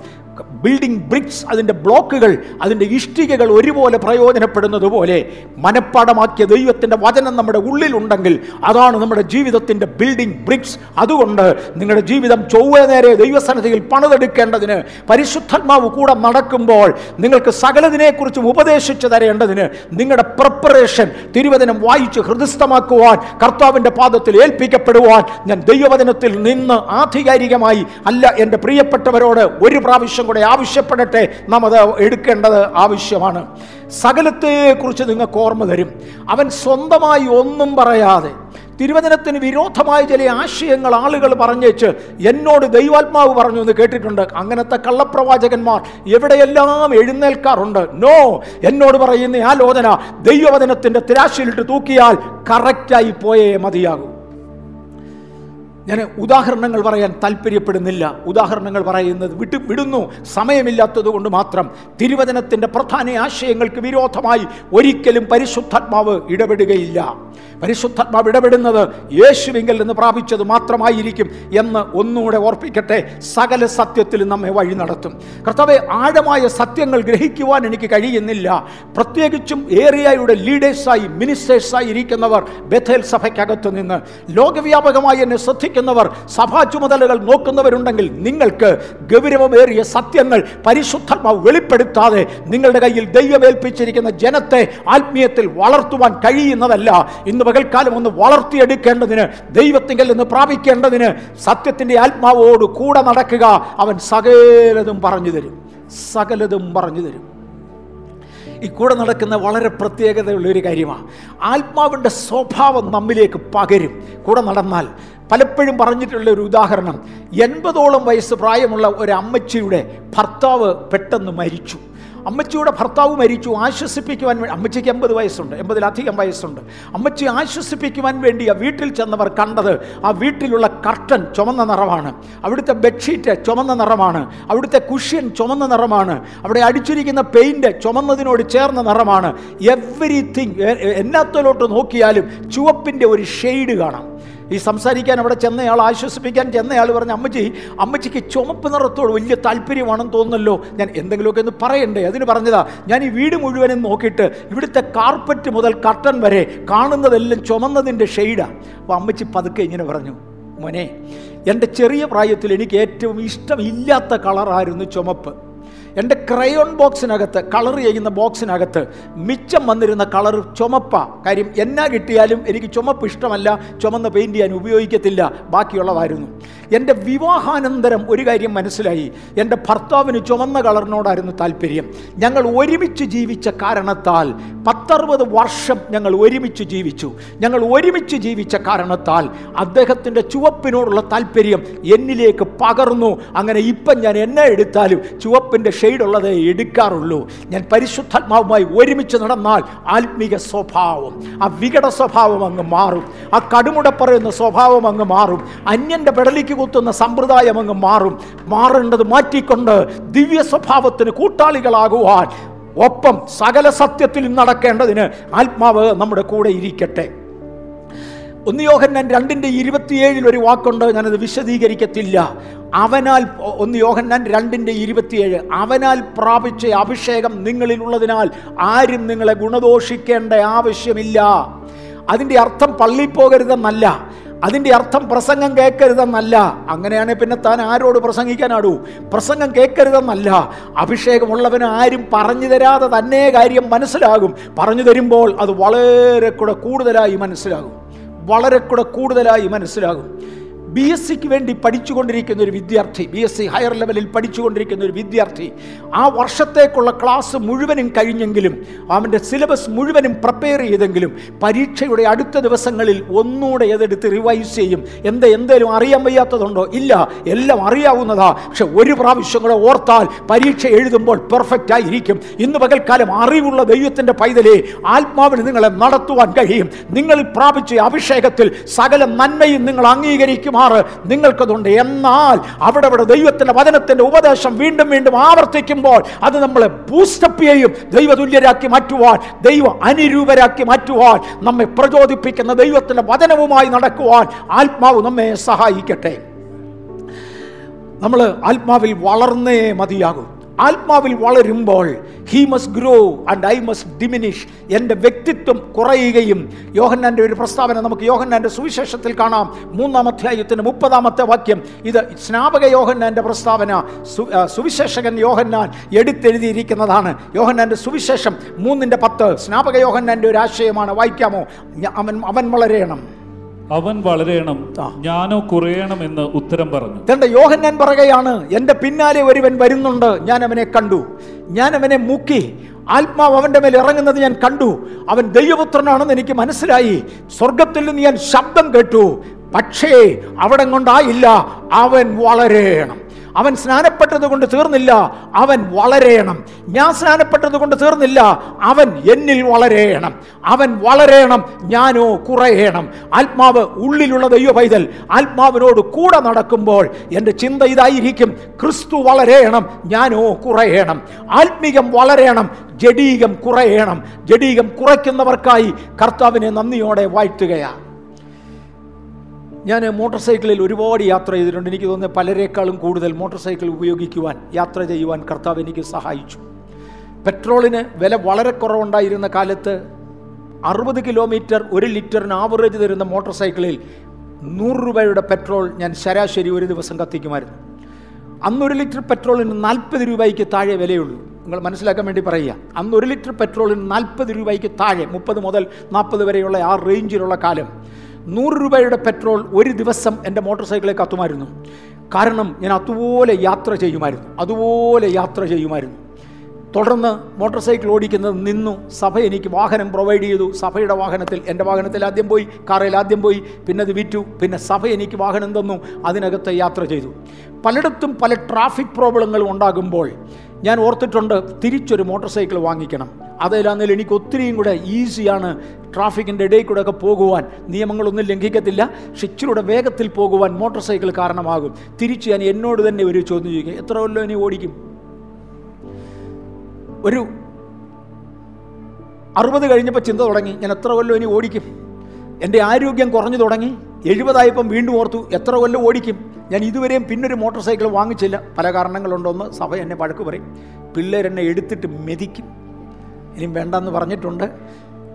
ബിൽഡിംഗ് ബ്രിക്സ് അതിന്റെ ബ്ലോക്കുകൾ അതിന്റെ ഇഷ്ടികകൾ ഒരുപോലെ പ്രയോജനപ്പെടുന്നത് പോലെ മനഃപ്പാടമാക്കിയ ദൈവത്തിന്റെ വചനം നമ്മുടെ ഉള്ളിലുണ്ടെങ്കിൽ അതാണ് നമ്മുടെ ജീവിതത്തിന്റെ ബിൽഡിംഗ് ബ്രിക്സ് അതുകൊണ്ട് നിങ്ങളുടെ ജീവിതം ചൊവ്വ നേരെ ദൈവസന്നിധിയിൽ പണിതെടുക്കേണ്ടതിന് പരിശുദ്ധാത്മാവ് കൂടെ നടക്കുമ്പോൾ നിങ്ങൾക്ക് സകലതിനെക്കുറിച്ചും ഉപദേശിച്ചു തരേണ്ടതിന് നിങ്ങളുടെ പ്രിപ്പറേഷൻ തിരുവചനം വായിച്ച് ഹൃദയസ്ഥമാക്കുവാൻ കർത്താവിന്റെ പാദത്തിൽ ഏൽപ്പിക്കപ്പെടുവാൻ ഞാൻ ദൈവവചനത്തിൽ നിന്ന് ആധികാരികമായി അല്ല എന്റെ പ്രിയപ്പെട്ടവരോട് ഒരു പ്രാവശ്യം കൂടെ ആവശ്യപ്പെടട്ടെ നാം അത് എടുക്കേണ്ടത് ആവശ്യമാണ്. സകലത്തെക്കുറിച്ച് നിങ്ങൾക്ക് ഓർമ്മ തരും. അവൻ സ്വന്തമായി ഒന്നും പറയാതെ തിരുവചനത്തിന് വിരോധമായ ചില ആശയങ്ങൾ ആളുകൾ പറഞ്ഞേച്ച് എന്നോട് ദൈവാത്മാവ് പറഞ്ഞു എന്ന് കേട്ടിട്ടുണ്ട്. അങ്ങനത്തെ കള്ളപ്രവാചകന്മാർ എവിടെയെല്ലാം എഴുന്നേൽക്കാറുണ്ട്? നോ എന്നോട് പറയുന്ന ആലോചന ദൈവവചനത്തിന്റെ തിരാശയിലിട്ട് തൂക്കിയാൽ കറക്റ്റായി പോയേ മതിയാകൂ. ഞാൻ ഉദാഹരണങ്ങൾ പറയാൻ താല്പര്യപ്പെടുന്നില്ല. ഉദാഹരണങ്ങൾ പറയുന്നത് വിട്ടു വിടുന്നു. സമയമില്ലാത്തത് കൊണ്ട് മാത്രം തിരുവചനത്തിന്റെ പ്രധാന ആശയങ്ങൾക്ക് വിരോധമായി ഒരിക്കലും പരിശുദ്ധാത്മാവ് ഇടപെടുകയില്ല. പരിശുദ്ധാത്മാവ് ഇടപെടുന്നത് യേശുവിങ്കൽ നിന്ന് പ്രാപിച്ചത് മാത്രമായിരിക്കും എന്ന് ഒന്നുകൂടെ ഓർപ്പിക്കട്ടെ. സകല സത്യത്തിൽ നമ്മെ വഴി നടത്തും. കർത്താവെ ആഴമായ സത്യങ്ങൾ ഗ്രഹിക്കുവാൻ എനിക്ക് കഴിയുന്നില്ല. പ്രത്യേകിച്ചും ഏറിയയുടെ ലീഡേഴ്സായി മിനിസ്റ്റേഴ്സായി ഇരിക്കുന്നവർ ബഥേൽ സഭയ്ക്കകത്ത് നിന്ന് ലോകവ്യാപകമായി എന്നെ ശ്രദ്ധിക്കുന്ന ശുശ്രൂഷിക്കുന്നവർ സഭാ ചുമതലകൾ നോക്കുന്നവരുണ്ടെങ്കിൽ നിങ്ങൾക്ക് ഗൗരവമേറിയ സത്യങ്ങൾ പരിശുദ്ധാത്മാവ് വെളിപ്പെടുത്താതെ നിങ്ങളുടെ കയ്യിൽ ദൈവമേൽപ്പിച്ചിരിക്കുന്ന ജനത്തെ ആത്മീയത്തിൽ വളർത്തുവാൻ കഴിയുന്നതല്ല. ഇന്ന് പകൽക്കാലം ഒന്ന് വളർത്തിയെടുക്കേണ്ടതിന് ദൈവത്തിങ്കിൽ നിന്ന് പ്രാപിക്കേണ്ടതിന് സത്യത്തിന്റെ ആത്മാവോട് കൂടെ നടക്കുക. അവൻ സകലതും പറഞ്ഞു തരും. സകലതും പറഞ്ഞു തരും. ഈ കൂടെ നടക്കുന്ന വളരെ പ്രത്യേകതയുള്ള ഒരു കാര്യമാണ് ആത്മാവിന്റെ സ്വഭാവം നമ്മിലേക്ക് പകരും. കൂടെ നടന്നാൽ പലപ്പോഴും പറഞ്ഞിട്ടുള്ള ഒരു ഉദാഹരണം. എൺപതോളം വയസ്സ് പ്രായമുള്ള ഒരു അമ്മച്ചിയുടെ ഭർത്താവ് പെട്ടെന്ന് മരിച്ചു. അമ്മച്ചിയുടെ ഭർത്താവ് മരിച്ചു. ആശ്വസിപ്പിക്കുവാൻ വേണ്ടി അമ്മച്ചിക്ക് എൺപത് വയസ്സുണ്ട്. എൺപതിലധികം വയസ്സുണ്ട്. അമ്മച്ചി ആശ്വസിപ്പിക്കുവാൻ വേണ്ടി ആ വീട്ടിൽ ചെന്നവർ കണ്ടത്. ആ വീട്ടിലുള്ള കർട്ടൻ ചുമന്ന നിറമാണ്. അവിടുത്തെ ബെഡ്ഷീറ്റ് ചുമന്ന നിറമാണ്. അവിടുത്തെ കുഷ്യൻ ചുമന്ന നിറമാണ്. അവിടെ അടിച്ചിരിക്കുന്ന പെയിന്റ് ചുമന്നതിനോട് ചേർന്ന നിറമാണ്. എവറിത്തിങ് എല്ലാത്തിലോട്ട് നോക്കിയാലും ചുവപ്പിന്റെ ഒരു ഷെയ്ഡ് കാണാം. ഈ സംസാരിക്കാൻ അവിടെ ചെന്നയാൾ ആശ്വസിപ്പിക്കാൻ ചെന്നയാൾ പറഞ്ഞ അമ്മച്ചി അമ്മച്ചിക്ക് ചുമപ്പ് നിറത്തോട് വലിയ താല്പര്യമാണെന്ന് തോന്നുന്നല്ലോ. ഞാൻ എന്തെങ്കിലുമൊക്കെ ഒന്ന് പറയണ്ടേ? അതിന് പറഞ്ഞതാ ഞാൻ ഈ വീട് മുഴുവനും നോക്കിയിട്ട് ഇവിടുത്തെ കാർപ്പറ്റ് മുതൽ കർട്ടൻ വരെ കാണുന്നതെല്ലാം ചുമന്നതിന്റെ ഷെയ്ഡാണ് അപ്പോൾ അമ്മച്ചി പതുക്കെ ഇങ്ങനെ പറഞ്ഞു മോനെ എന്റെ ചെറിയ പ്രായത്തിൽ എനിക്ക് ഏറ്റവും ഇഷ്ടമില്ലാത്ത കളറായിരുന്നു ചുമപ്പ്. എന്റെ ക്രയോൺ ബോക്സിനകത്ത് കളർ ചെയ്യുന്ന ബോക്സിനകത്ത് മിച്ചം വന്നിരുന്ന കളർ ചുമപ്പ. കാര്യം എന്നാ കിട്ടിയാലും എനിക്ക് ചുമപ്പ് ഇഷ്ടമല്ല ചുമന്ന് പെയിന്റ് ചെയ്യാൻ ഉപയോഗിക്കത്തില്ല ബാക്കിയുള്ളതായിരുന്നു. എന്റെ വിവാഹാനന്തരം ഒരു കാര്യം മനസ്സിലായി. എന്റെ ഭർത്താവിന് ചുമന്ന കളറിനോടായിരുന്നു താല്പര്യം. ഞങ്ങൾ ഒരുമിച്ച് ജീവിച്ച കാരണത്താൽ പത്തറുപത് വർഷം ഞങ്ങൾ ഒരുമിച്ച് ജീവിച്ചു. ഞങ്ങൾ ഒരുമിച്ച് ജീവിച്ച കാരണത്താൽ അദ്ദേഹത്തിന്റെ ചുവപ്പിനോടുള്ള താല്പര്യം എന്നിലേക്ക് പകർന്നു. അങ്ങനെ ഇപ്പം ഞാൻ എന്നെ എടുത്താലും ചുവപ്പിന്റെ ഷെയ്ഡുള്ളതേ എടുക്കാറുള്ളൂ. ഞാൻ പരിശുദ്ധാത്മാവുമായി ഒരുമിച്ച് നടന്നാൽ ആത്മീക സ്വഭാവം ആ വികട സ്വഭാവം അങ്ങ് മാറും. ആ കടുമുട പറയുന്ന സ്വഭാവം അങ്ങ് മാറും. അന്യന്റെ പെടലിക്ക് കുത്തുന്ന സമ്പ്രദായം അങ്ങ് മാറും. മാറേണ്ടത് മാറ്റിക്കൊണ്ട് ദിവ്യ സ്വഭാവത്തിന് കൂട്ടാളികളാകുവാൻ ഒപ്പം സകല സത്യത്തിൽ നടക്കേണ്ടതിന് ആത്മാവ് നമ്മുടെ കൂടെ ഇരിക്കട്ടെ. ഒന്ന് യോഹന്നാൻ രണ്ടിന്റെ ഇരുപത്തിയേഴിൽ ഒരു വാക്കുണ്ട് ഞാനത് വിശദീകരിക്കത്തില്ല. അവനാൽ ഒന്ന് യോഹന്നാൻ രണ്ടിന്റെ ഇരുപത്തിയേഴ് അവനാൽ പ്രാപിച്ച അഭിഷേകം നിങ്ങളിലുള്ളതിനാൽ ആരും നിങ്ങളെ ഗുണദോഷിക്കേണ്ട ആവശ്യമില്ല. അതിന്റെ അർത്ഥം പള്ളി പോകരുതെന്നല്ല അതിന്റെ അർത്ഥം പ്രസംഗം കേൾക്കരുതെന്നല്ല. അങ്ങനെയാണെങ്കിൽ പിന്നെ താൻ ആരോട് പ്രസംഗിക്കാനാടൂ? പ്രസംഗം കേൾക്കരുതെന്നല്ല. അഭിഷേകമുള്ളവന് ആരും പറഞ്ഞു തരാതെ തന്നെ കാര്യം മനസ്സിലാകും. പറഞ്ഞു തരുമ്പോൾ അത് വളരെ കൂടെ കൂടുതലായി മനസ്സിലാകും. വളരെ കൂടെ കൂടുതലായി മനസ്സിലാകും ബി എസ് സിക്ക് വേണ്ടി പഠിച്ചുകൊണ്ടിരിക്കുന്ന ഒരു വിദ്യാർത്ഥി ബി എസ് സി ഹയർ ലെവലിൽ പഠിച്ചുകൊണ്ടിരിക്കുന്ന ഒരു വിദ്യാർത്ഥി ആ വർഷത്തേക്കുള്ള ക്ലാസ് മുഴുവനും കഴിഞ്ഞെങ്കിലും അവന്റെ സിലബസ് മുഴുവനും പ്രിപ്പയർ ചെയ്തെങ്കിലും പരീക്ഷയുടെ അടുത്ത ദിവസങ്ങളിൽ ഒന്നുകൂടെ ഏതെടുത്ത് റിവൈസ് ചെയ്യും. എന്താ എന്തേലും അറിയാൻ വയ്യാത്തതുണ്ടോ? ഇല്ല എല്ലാം അറിയാവുന്നതാ. പക്ഷെ ഒരു പ്രാവശ്യം കൂടെ ഓർത്താൽ പരീക്ഷ എഴുതുമ്പോൾ പെർഫെക്റ്റ് ആയിരിക്കും. ഇന്ന് പകൽക്കാലം അറിവുള്ള ദൈവത്തിന്റെ പൈതലെ ആത്മാവിന് നിങ്ങളെ നടത്തുവാൻ കഴിയും. നിങ്ങൾ പ്രാപിച്ച അഭിഷേകത്തിൽ സകല നന്മയും നിങ്ങൾ അംഗീകരിക്കുമാറ് നിങ്ങൾക്കതുണ്ട്. എന്നാൽ അവിടെ അവിടെ ദൈവത്തിന്റെ വചനത്തിന്റെ ഉപദേശം വീണ്ടും വീണ്ടും ആവർത്തിക്കുമ്പോൾ അത് നമ്മളെ ബൂസ്റ്റപ്പ് ചെയ്യും. ദൈവതുല്യരാക്കി മാറ്റുവാൻ ദൈവ അനുരൂപരാക്കി മാറ്റുവാൻ നമ്മെ പ്രചോദിപ്പിക്കുന്ന ദൈവത്തിന്റെ വചനവുമായി നടക്കുവാൻ ആത്മാവ് നമ്മെ സഹായിക്കട്ടെ. നമ്മൾ ആത്മാവിൽ വളർന്നേ മതിയാകും. ആത്മാവിൽ വളരുമ്പോൾ he must grow and I must diminish എന്റെ വ്യക്തിത്വം കുറയുകയും യോഹന്നാന്റെ ഒരു പ്രസ്താവന നമുക്ക് യോഹന്നാന്റെ സുവിശേഷത്തിൽ കാണാം. മൂന്നാം അധ്യായത്തിന്റെ മുപ്പതാമത്തെ വാക്യം. ഇത് സ്നാപക യോഹന്നാന്റെ പ്രസ്താവന. സുവിശേഷകൻ യോഹന്നാൻ എടുത്തെഴുതിയിരിക്കുന്നതാണ്. യോഹന്നാന്റെ സുവിശേഷം മൂന്നിന്റെ പത്ത്. സ്നാപക യോഹന്നാന്റെ ഒരു ആശയമാണ് വായിക്കാമോ? അവൻ അവൻ വളരെയണം അവൻ വളരെയണം. ഞാനോ കുറയണം എന്ന് ഉത്തരം പറഞ്ഞു. തന്റെ യോഹന്നാൻ പറയുകയാണ് എന്റെ പിന്നാലെ ഒരുവൻ വരുന്നുണ്ട് ഞാൻ അവനെ കണ്ടു. ഞാൻ അവനെ മുക്കി. ആത്മാവ് അവന്റെ മേൽ ഇറങ്ങുന്നത് ഞാൻ കണ്ടു. അവൻ ദൈവപുത്രനാണെന്ന് എനിക്ക് മനസ്സിലായി. സ്വർഗത്തിൽ നിന്ന് ഞാൻ ശബ്ദം കേട്ടു. പക്ഷേ അവിടെ കൊണ്ടായില്ല. അവൻ വളരേണം. അവൻ സ്നാനപ്പെട്ടത് കൊണ്ട് തീർന്നില്ല അവൻ വളരെയണം ഞാൻ സ്നാനപ്പെട്ടത് കൊണ്ട് തീർന്നില്ല അവൻ എന്നിൽ വളരെയണം അവൻ വളരെയണം ഞാനോ കുറയണം. ആത്മാവ് ഉള്ളിലുള്ള ദൈവ പൈതൽ ആത്മാവിനോട് കൂടെ നടക്കുമ്പോൾ എന്റെ ചിന്ത ഇതായിരിക്കും ക്രിസ്തു വളരെയണം ഞാനോ കുറയണം. ആത്മീകം വളരെയണം ജഡീകം കുറയണം. ജഡീകം കുറയ്ക്കുന്നവർക്കായി കർത്താവിനെ നന്ദിയോടെ വാഴ്ത്തുകയാണ്. ഞാൻ മോട്ടോർ സൈക്കിളിൽ ഒരുപാട് യാത്ര ചെയ്തിട്ടുണ്ട്. എനിക്ക് തോന്നുന്നത് പലരെക്കാളും കൂടുതൽ മോട്ടോർ സൈക്കിൾ ഉപയോഗിക്കുവാൻ യാത്ര ചെയ്യുവാൻ കർത്താവ് എനിക്ക് സഹായിച്ചു. പെട്രോളിന് വില വളരെ കുറവുണ്ടായിരുന്ന കാലത്ത് അറുപത് കിലോമീറ്റർ ഒരു ലിറ്ററിന് ആവറേജ് തരുന്ന മോട്ടോർ സൈക്കിളിൽ നൂറ് രൂപയുടെ പെട്രോൾ ഞാൻ ശരാശരി ഒരു ദിവസം കത്തിക്കുമായിരുന്നു. അന്നൊരു ലിറ്റർ പെട്രോളിന് നാൽപ്പത് രൂപയ്ക്ക് താഴെ വിലയുള്ളൂ. നിങ്ങൾ മനസ്സിലാക്കാൻ വേണ്ടി പറയുക. അന്ന് ഒരു ലിറ്റർ പെട്രോളിന് നാൽപ്പത് രൂപയ്ക്ക് താഴെ മുപ്പത് മുതൽ നാൽപ്പത് വരെയുള്ള ആ റേഞ്ചിലുള്ള കാലം നൂറ് രൂപയുടെ പെട്രോൾ ഒരു ദിവസം എന്റെ മോട്ടോർ സൈക്കിളിൽ കത്തുമായിരുന്നു. കാരണം ഞാൻ അതുപോലെ യാത്ര ചെയ്യുമായിരുന്നു. അതുപോലെ യാത്ര ചെയ്യുമായിരുന്നു. തുടർന്ന് മോട്ടോർ സൈക്കിൾ ഓടിക്കുന്നത് നിന്നു. സഭ എനിക്ക് വാഹനം പ്രൊവൈഡ് ചെയ്തു. സഭയുടെ വാഹനത്തിൽ എന്റെ വാഹനത്തിൽ ആദ്യം പോയി കാറിൽ ആദ്യം പോയി പിന്നെ അത് വിറ്റു. പിന്നെ സഭ എനിക്ക് വാഹനം തന്നു. അതിനകത്ത് യാത്ര ചെയ്തു. പലയിടത്തും പല ട്രാഫിക് പ്രോബ്ലങ്ങളും ഉണ്ടാകുമ്പോൾ ഞാൻ ഓർത്തിട്ടുണ്ട് തിരിച്ചൊരു മോട്ടോർ സൈക്കിൾ വാങ്ങിക്കണം. അതിലാണെങ്കിൽ എനിക്ക് ഒത്തിരിയും കൂടെ ഈസിയാണ് ട്രാഫിക്കിന്റെ ഇടയിൽ കൂടെ ഒക്കെ പോകുവാൻ. നിയമങ്ങളൊന്നും ലംഘിക്കത്തില്ല. ഇച്ചിരൂടെ വേഗത്തിൽ പോകുവാൻ മോട്ടോർ സൈക്കിൾ കാരണമാകും. തിരിച്ച് ഞാൻ എന്നോട് തന്നെ ഒരു ചോദ്യം ചോദിക്കുക എത്ര കൊല്ലം ഇനി ഓടിക്കും? ഒരു അറുപത് കഴിഞ്ഞപ്പോൾ ചിന്ത തുടങ്ങി. ഞാൻ എത്ര കൊല്ലം ഇനി ഓടിക്കും? എന്റെ ആരോഗ്യം കുറഞ്ഞു തുടങ്ങി. എഴുപതായപ്പം വീണ്ടും ഓർത്തു എത്ര കൊല്ലം ഓടിക്കും. ഞാൻ ഇതുവരെയും പിന്നൊരു മോട്ടോർ സൈക്കിൾ വാങ്ങിച്ചില്ല. പല കാരണങ്ങളുണ്ടോന്ന് സഭ എന്നെ പഴക്ക് പറയും. പിള്ളേരെന്നെ എടുത്തിട്ട് മെതിക്കും. ഇനിയും വേണ്ടെന്ന് പറഞ്ഞിട്ടുണ്ട്.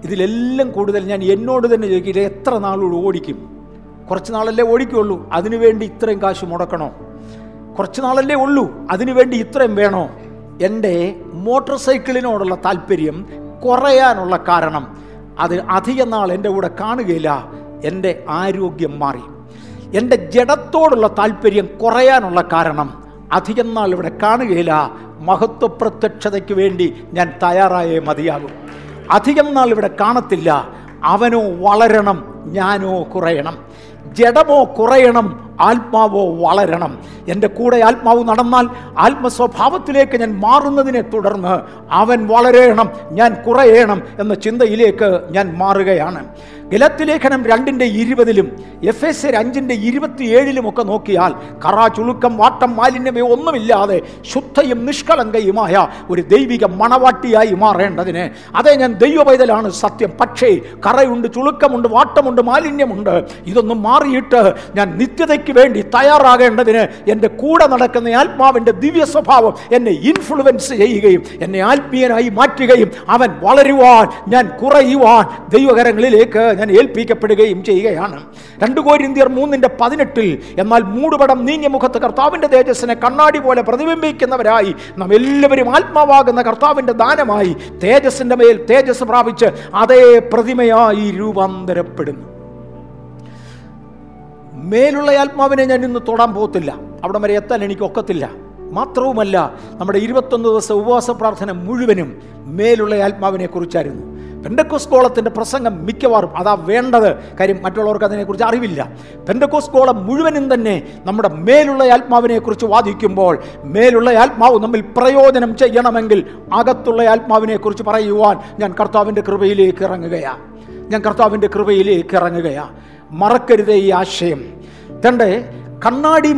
ഇതിലെല്ലാം കൂടുതൽ ഞാൻ എന്നോട് തന്നെ ചോദിക്കും ഇത് എത്ര നാളോട് ഓടിക്കും? കുറച്ച് നാളല്ലേ ഓടിക്കുള്ളൂ. അതിനുവേണ്ടി ഇത്രയും കാശ് മുടക്കണോ? കുറച്ച് നാളല്ലേ ഉള്ളൂ. അതിനുവേണ്ടി ഇത്രയും വേണോ? എന്റെ മോട്ടോർ സൈക്കിളിനോടുള്ള താല്പര്യം കുറയാനുള്ള കാരണം അത് അധിക നാൾ എന്റെ കൂടെ കാണുകയില്ല. എന്റെ ആരോഗ്യം മാറി. എന്റെ ജഡത്തോടുള്ള താല്പര്യം കുറയാനുള്ള കാരണം അധികം നാൾ ഇവിടെ കാണുകയില്ല. മഹത്വപ്രത്യക്ഷതയ്ക്ക് വേണ്ടി ഞാൻ തയ്യാറായേ മതിയാകും. അധികം നാൾ ഇവിടെ കാണത്തില്ല. അവനോ വളരണം ഞാനോ കുറയണം. ജഡമോ കുറയണം ആത്മാവോ വളരണം. എന്റെ കൂടെ ആത്മാവ് നടന്നാൽ ആത്മസ്വഭാവത്തിലേക്ക് ഞാൻ മാറുന്നതിനെ തുടർന്ന് അവൻ വളരേണം ഞാൻ കുറയണം എന്ന ചിന്തയിലേക്ക് ഞാൻ മാറുകയാണ്. ഗലത്ത് ലേഖനം രണ്ടിന്റെ ഇരുപതിലും എഫ് എസ് അഞ്ചിന്റെ ഇരുപത്തിയേഴിലും ഒക്കെ നോക്കിയാൽ കറ ചുളുക്കം വാട്ടം മാലിന്യമേ ഒന്നുമില്ലാതെ ശുദ്ധയും നിഷ്കളങ്കയുമായ ഒരു ദൈവിക മണവാട്ടിയായി മാറേണ്ടതിന്. അതേ ഞാൻ ദൈവ പൈതലാണ് സത്യം. പക്ഷേ കറയുണ്ട് ചുളുക്കമുണ്ട് വാട്ടമുണ്ട് മാലിന്യമുണ്ട്. ഇതൊന്നും മാറിയിട്ട് ഞാൻ നിത്യതയ്ക്ക് വേണ്ടി തയ്യാറാകേണ്ടതിന് എന്റെ കൂടെ നടക്കുന്ന ആത്മാവിന്റെ ദിവ്യ സ്വഭാവം എന്നെ ഇൻഫ്ലുവൻസ് ചെയ്യുകയും എന്നെ ആത്മീയനായി മാറ്റുകയും അവൻ വളരുവാൻ ഞാൻ കുറയുവാൻ ദൈവകരങ്ങളിലേക്ക് ഞാൻ ഏൽപ്പിക്കപ്പെടുകയും ചെയ്യുകയാണ്. രണ്ട് കോരിന്തിയർ മൂന്നിന്റെ പതിനെട്ടിൽ എന്നാൽ മൂടുപടം നീങ്ങിയ മുഖത്ത് കർത്താവിന്റെ തേജസ്സിനെ കണ്ണാടി പോലെ പ്രതിബിംബിക്കുന്നവരായി നാം എല്ലാവരും ആത്മാവാകുന്ന കർത്താവിന്റെ ദാനമായി തേജസ്സിന്റെ മേൽ തേജസ് പ്രാപിച്ച് അതേ പ്രതിമയായി രൂപാന്തരപ്പെടുന്നു. മേലുള്ള ആത്മാവിനെ ഞാൻ ഇന്ന് തൊടാൻ പോകത്തില്ല. അവിടെ വരെ എത്താൻ എനിക്ക് ഒക്കത്തില്ല. മാത്രവുമല്ല നമ്മുടെ ഇരുപത്തൊന്ന് ദിവസം ഉപവാസ പ്രാർത്ഥന മുഴുവനും മേലുള്ള ആത്മാവിനെ കുറിച്ചായിരുന്നു കോളത്തിന്റെ പ്രസംഗം മിക്കവാറും അതാ വേണ്ടത്. കാര്യം മറ്റുള്ളവർക്ക് അതിനെക്കുറിച്ച് അറിവില്ല. പെൻഡക്കോസ് ഗോളം മുഴുവനും തന്നെ നമ്മുടെ മേലുള്ള ആത്മാവിനെക്കുറിച്ച് വാദിക്കുമ്പോൾ മേലുള്ള ആത്മാവ് നമ്മിൽ പ്രയോജനം ചെയ്യണമെങ്കിൽ അകത്തുള്ള ആത്മാവിനെക്കുറിച്ച് പറയുവാൻ ഞാൻ കർത്താവിന്റെ കൃപയിലേക്ക് ഇറങ്ങുകയാണ് ഞാൻ കർത്താവിന്റെ കൃപയിലേക്ക് ഇറങ്ങുകയാണ് മറക്കരുതേ ഈ ആശയം. തന്റെ കണ്ണാടി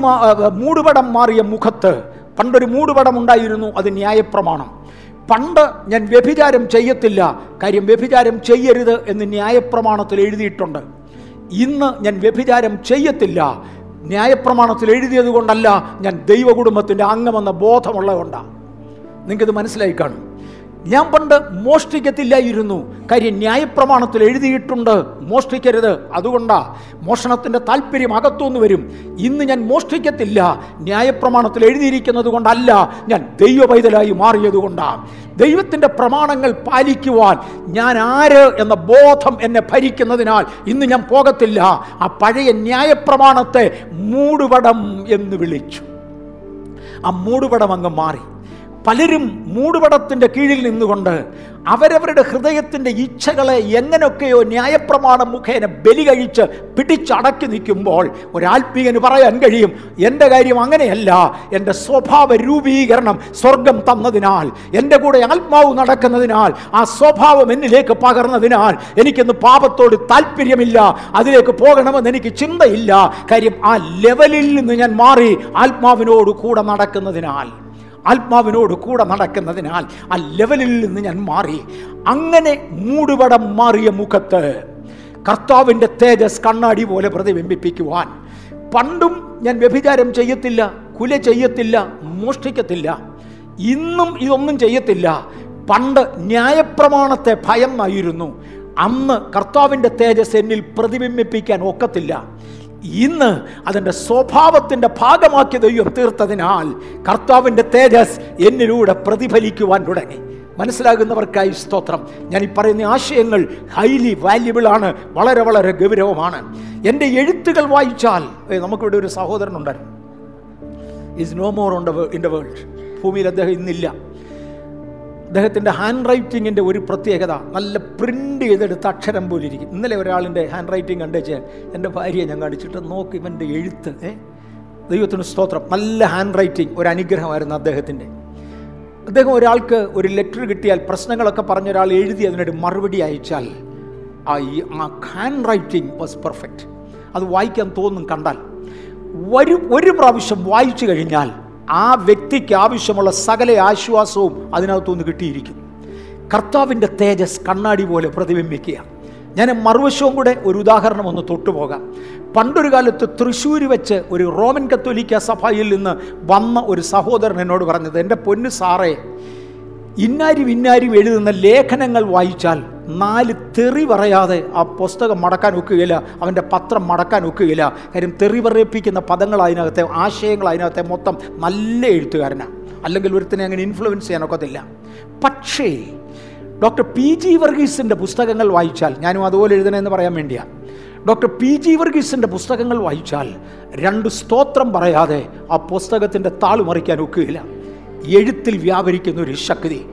മൂടുപടം മാറിയ മുഖത്ത് പണ്ടൊരു മൂടുപടം ഉണ്ടായിരുന്നു അത് ന്യായപ്രമാണം. പണ്ട് ഞാൻ വ്യഭിചാരം ചെയ്യത്തില്ല. കാര്യം വ്യഭിചാരം ചെയ്യരുത് എന്ന് ന്യായപ്രമാണത്തിൽ എഴുതിയിട്ടുണ്ട്. ഇന്ന് ഞാൻ വ്യഭിചാരം ചെയ്യത്തില്ല. ന്യായപ്രമാണത്തിൽ എഴുതിയത് കൊണ്ടല്ല ഞാൻ ദൈവകുടുംബത്തിന്റെ അംഗമെന്ന ബോധമുള്ളതുകൊണ്ടാണ്. നിങ്ങൾക്കിത് മനസ്സിലായി കാണും. ഞാൻ പണ്ട് മോഷ്ടിക്കത്തില്ലായിരുന്നു. കാര്യം ന്യായപ്രമാണത്തിൽ എഴുതിയിട്ടുണ്ട്. മോഷ്ടിക്കരുത്. അതുകൊണ്ടാ മോഷണത്തിന്റെ താല്പര്യം അകത്തുനിന്ന് വരും. ഇന്ന് ഞാൻ മോഷ്ടിക്കത്തില്ല. ന്യായപ്രമാണത്തിൽ എഴുതിയിരിക്കുന്നത് കൊണ്ടല്ല ഞാൻ ദൈവ പൈതലായി മാറിയത് കൊണ്ടാണ് ദൈവത്തിന്റെ പ്രമാണങ്ങൾ പാലിക്കുവാൻ ഞാൻ ആര് എന്ന ബോധം എന്നെ ഭരിക്കുന്നതിനാൽ ഇന്ന് ഞാൻ പോകത്തില്ല. ആ പഴയ ന്യായപ്രമാണത്തെ മൂടുപടം എന്ന് വിളിച്ചു. ആ മൂടുപടം അങ്ങ് മാറി. പലരും മൂടുപടത്തിന്റെ കീഴിൽ നിന്നുകൊണ്ട് അവരവരുടെ ഹൃദയത്തിന്റെ ഇച്ഛകളെ എങ്ങനെയൊക്കെയോ ന്യായപ്രമാണം മുഖേന ബലി കഴിച്ച് പിടിച്ചടക്കി നിൽക്കുമ്പോൾ ഒരാത്മീയന് പറയാൻ കഴിയും എന്റെ കാര്യം അങ്ങനെയല്ല എന്റെ സ്വഭാവ രൂപീകരണം സ്വർഗം തന്നതിനാൽ എന്റെ കൂടെ ആത്മാവ് നടക്കുന്നതിനാൽ ആ സ്വഭാവം എന്നിലേക്ക് പകർന്നതിനാൽ എനിക്കിന്ന് പാപത്തോട് താല്പര്യമില്ല അതിലേക്ക് പോകണമെന്ന് എനിക്ക് ചിന്തയില്ല. കാര്യം ആ ലെവലിൽ നിന്ന് ഞാൻ മാറി ആത്മാവിനോട് കൂടെ നടക്കുന്നതിനാൽ. ആത്മാവിനോട് കൂടെ നടക്കുന്നതിനാൽ ആ ലെവലിൽ നിന്ന് ഞാൻ മാറി. അങ്ങനെ മൂടുപടം മാറിയ മുഖത്ത് കർത്താവിന്റെ തേജസ് കണ്ണാടി പോലെ പ്രതിബിംബിപ്പിക്കുവാൻ പണ്ടും ഞാൻ വ്യഭിചാരം ചെയ്യത്തില്ല കുല ചെയ്യത്തില്ല മോഷ്ടിക്കത്തില്ല. ഇന്നും ഇതൊന്നും ചെയ്യത്തില്ല. പണ്ട് ന്യായപ്രമാണത്തെ ഭയന്നായിരുന്നു അന്ന് കർത്താവിന്റെ തേജസ് എന്നിൽ പ്രതിബിംബിപ്പിക്കാൻ ഒക്കത്തില്ല. ഇന്ന് അതിന്റെ സ്വഭാവത്തിന്റെ ഭാഗമാക്കി ദൈവം തീർത്തതിനാൽ കർത്താവിന്റെ തേജസ് എന്നിലൂടെ പ്രതിഫലിക്കുവാൻ തുടങ്ങി. മനസ്സിലാകുന്നവർക്കായി സ്തോത്രം. ഞാൻ ഈ പറയുന്ന ആശയങ്ങൾ ഹൈലി വാല്യുബിൾ ആണ്. വളരെ വളരെ ഗൗരവമാണ്. എന്റെ എഴുത്തുകൾ വായിച്ചാൽ നമുക്കിവിടെ ഒരു സഹോദരൻ ഉണ്ടായിരുന്നു is no more on the in the world ഭൂമിയിൽ അദ്ദേഹം ഇന്നില്ല. അദ്ദേഹത്തിന്റെ ഹാൻഡ് റൈറ്റിങ്ങിന്റെ ഒരു പ്രത്യേകത നല്ല പ്രിന്റ് ചെയ്തെടുത്ത അക്ഷരം പോലെ ഇരിക്കും ഇന്നലെ ഒരാളിന്റെ ഹാൻഡ് റൈറ്റിംഗ് കണ്ടേച്ച് എന്റെ ഭാര്യയെ ഞാൻ കാണിച്ചിട്ട് നോക്ക് ഇവന്റെ എഴുത്ത് ദൈവത്തിന് സ്തോത്രം. നല്ല ഹാൻഡ് റൈറ്റിംഗ് ഒരു അനുഗ്രഹമായിരുന്നു അദ്ദേഹത്തിന്റെ. അദ്ദേഹം ഒരാൾക്ക് ഒരു ലെറ്റർ കിട്ടിയാൽ പ്രശ്നങ്ങളൊക്കെ പറഞ്ഞ ഒരാൾ എഴുതി അതിനൊരു മറുപടി അയച്ചാൽ ആ ഈ ആ ഹാൻഡ് റൈറ്റിംഗ് വാസ് പെർഫെക്റ്റ് അത് വായിക്കാൻ തോന്നും കണ്ടാൽ. ഒരു ഒരു പ്രാവശ്യം വായിച്ചു കഴിഞ്ഞാൽ ആ വ്യക്തിക്ക് ആവശ്യമുള്ള സകല ആശ്വാസവും അതിനകത്തുനിന്ന് കിട്ടിയിരിക്കും. കർത്താവിന്റെ തേജസ് കണ്ണാടി പോലെ പ്രതിബിംബിക്കുക. ഞാൻ മറുവശവും കൂടെ ഒരു ഉദാഹരണം ഒന്ന് തൊട്ടുപോകാം പണ്ടൊരു കാലത്ത് തൃശ്ശൂർ വെച്ച് ഒരു റോമൻ കത്തോലിക്ക സഭയിൽ നിന്ന് വന്ന ഒരു സഹോദരൻ എന്നോട് പറഞ്ഞത് എന്റെ പൊന്നു സാറേ ഇന്നാരും ഇന്നാരും എഴുതുന്ന ലേഖനങ്ങൾ വായിച്ചാൽ നാല് തെറി പറയാതെ ആ പുസ്തകം മടക്കാൻ ഒക്കുകയില്ല അവന്റെ പത്രം മടക്കാൻ ഒക്കുകയില്ല. കാര്യം തെറി പറയിപ്പിക്കുന്ന പദങ്ങൾ അതിനകത്തെ ആശയങ്ങൾ അതിനകത്തെ മൊത്തം നല്ല എഴുത്തുകാരനാണ് അല്ലെങ്കിൽ ഒരുത്തിനെ അങ്ങനെ ഇൻഫ്ലുവൻസ് ചെയ്യാനൊക്കത്തില്ല പക്ഷേ ഡോക്ടർ പി ജി വർഗീസിന്റെ പുസ്തകങ്ങൾ വായിച്ചാൽ ഞാനും അതുപോലെ എഴുതണമെന്ന് പറയാൻ വേണ്ടിയാണ് ഡോക്ടർ പി ജി വർഗീസിന്റെ പുസ്തകങ്ങൾ വായിച്ചാൽ രണ്ട് സ്തോത്രം പറയാതെ ആ പുസ്തകത്തിന്റെ താളു മറിക്കാൻ ഒക്കുകയില്ല. എഴുത്തിൽ വ്യാപരിക്കുന്ന ഒരു ശക്തി.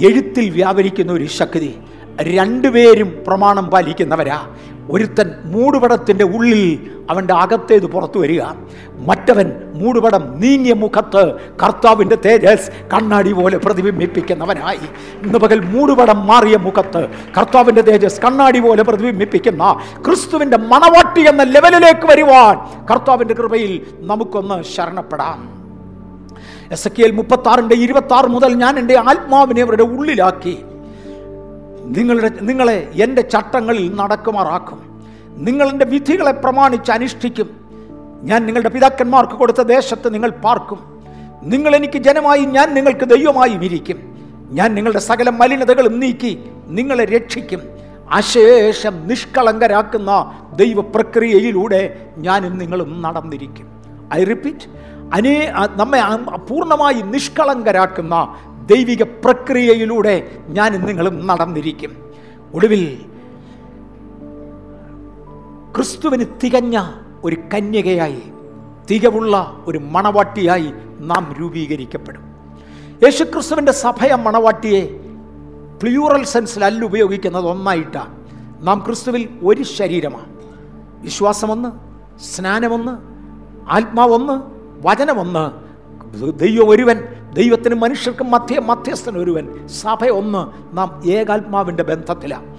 എഴുത്തിൽ വ്യാപരിക്കുന്ന ഒരു ശക്തി. രണ്ടുപേരും പ്രമാണം പാലിക്കുന്നവരാ. ഒരുത്തൻ മൂടുപടത്തിന്റെ ഉള്ളിൽ അവന്റെ അകത്തേത് പുറത്തു വരിക. മറ്റവൻ മൂടുപടം നീങ്ങിയ മുഖത്ത് കർത്താവിന്റെ തേജസ് കണ്ണാടി പോലെ പ്രതിബിംബിപ്പിക്കുന്നവനായി. ഇന്ന് പകൽ മൂടുപടം മാറിയ മുഖത്ത് കർത്താവിന്റെ തേജസ് കണ്ണാടി പോലെ പ്രതിബിംബിപ്പിക്കുന്ന ക്രിസ്തുവിന്റെ മണവാട്ടി എന്ന ലെവലിലേക്ക് വരുവാൻ കർത്താവിന്റെ കൃപയിൽ നമുക്കൊന്ന് ശരണപ്പെടാം. എസ് കെ എൽ മുപ്പത്തി ആറിന്റെ ഇരുപത്തി ആറ് മുതൽ ഞാൻ എന്റെ ആത്മാവിനെ അവരുടെ ഉള്ളിലാക്കി. നിങ്ങളുടെ നിങ്ങളെ എന്റെ ചട്ടങ്ങളിൽ നടക്കുമാറാക്കും. നിങ്ങളെന്റെ വിധികളെ പ്രമാണിച്ച് അനുഷ്ഠിക്കും. ഞാൻ നിങ്ങളുടെ പിതാക്കന്മാർക്ക് കൊടുത്ത ദേശത്ത് നിങ്ങൾ പാർക്കും. നിങ്ങൾ എനിക്ക് ജനമായി ഞാൻ നിങ്ങൾക്ക് ദൈവമായി വിരിക്കും. ഞാൻ നിങ്ങളുടെ സകല മലിനതകളും നീക്കി നിങ്ങളെ രക്ഷിക്കും. അശേഷം നിഷ്കളങ്കരാക്കുന്ന ദൈവ പ്രക്രിയയിലൂടെ ഞാനും നിങ്ങളും നടന്നിരിക്കും. ഐ റിപ്പീറ്റ് അനേ നമ്മെ പൂർണമായി നിഷ്കളങ്കരാക്കുന്ന ദൈവിക പ്രക്രിയയിലൂടെ ഞാൻ നിങ്ങളും നടന്നിരിക്കും. ഒടുവിൽ ക്രിസ്തുവിന് തികഞ്ഞ ഒരു കന്യകയായി തികവുള്ള ഒരു മണവാട്ടിയായി നാം രൂപീകരിക്കപ്പെടും. യേശുക്രിസ്തുവിന്റെ സഭയ മണവാട്ടിയെ പ്ലൂറൽ സെൻസിലല്ല ഉപയോഗിക്കുന്നത് ഒന്നായിട്ടാണ് നാം ക്രിസ്തുവിൽ ഒരു ശരീരമാണ്. വിശ്വാസമൊന്ന് സ്നാനമൊന്ന് ആത്മാവൊന്ന് വചനമൊന്ന്. ദൈവം ഒരുവൻ ദൈവത്തിനും മനുഷ്യർക്കും മധ്യ മധ്യസ്ഥൻ ഒരുവൻ. സഭ ഒന്ന് നാം ഏകാത്മാവിന്റെ ബന്ധത്തിലാണ്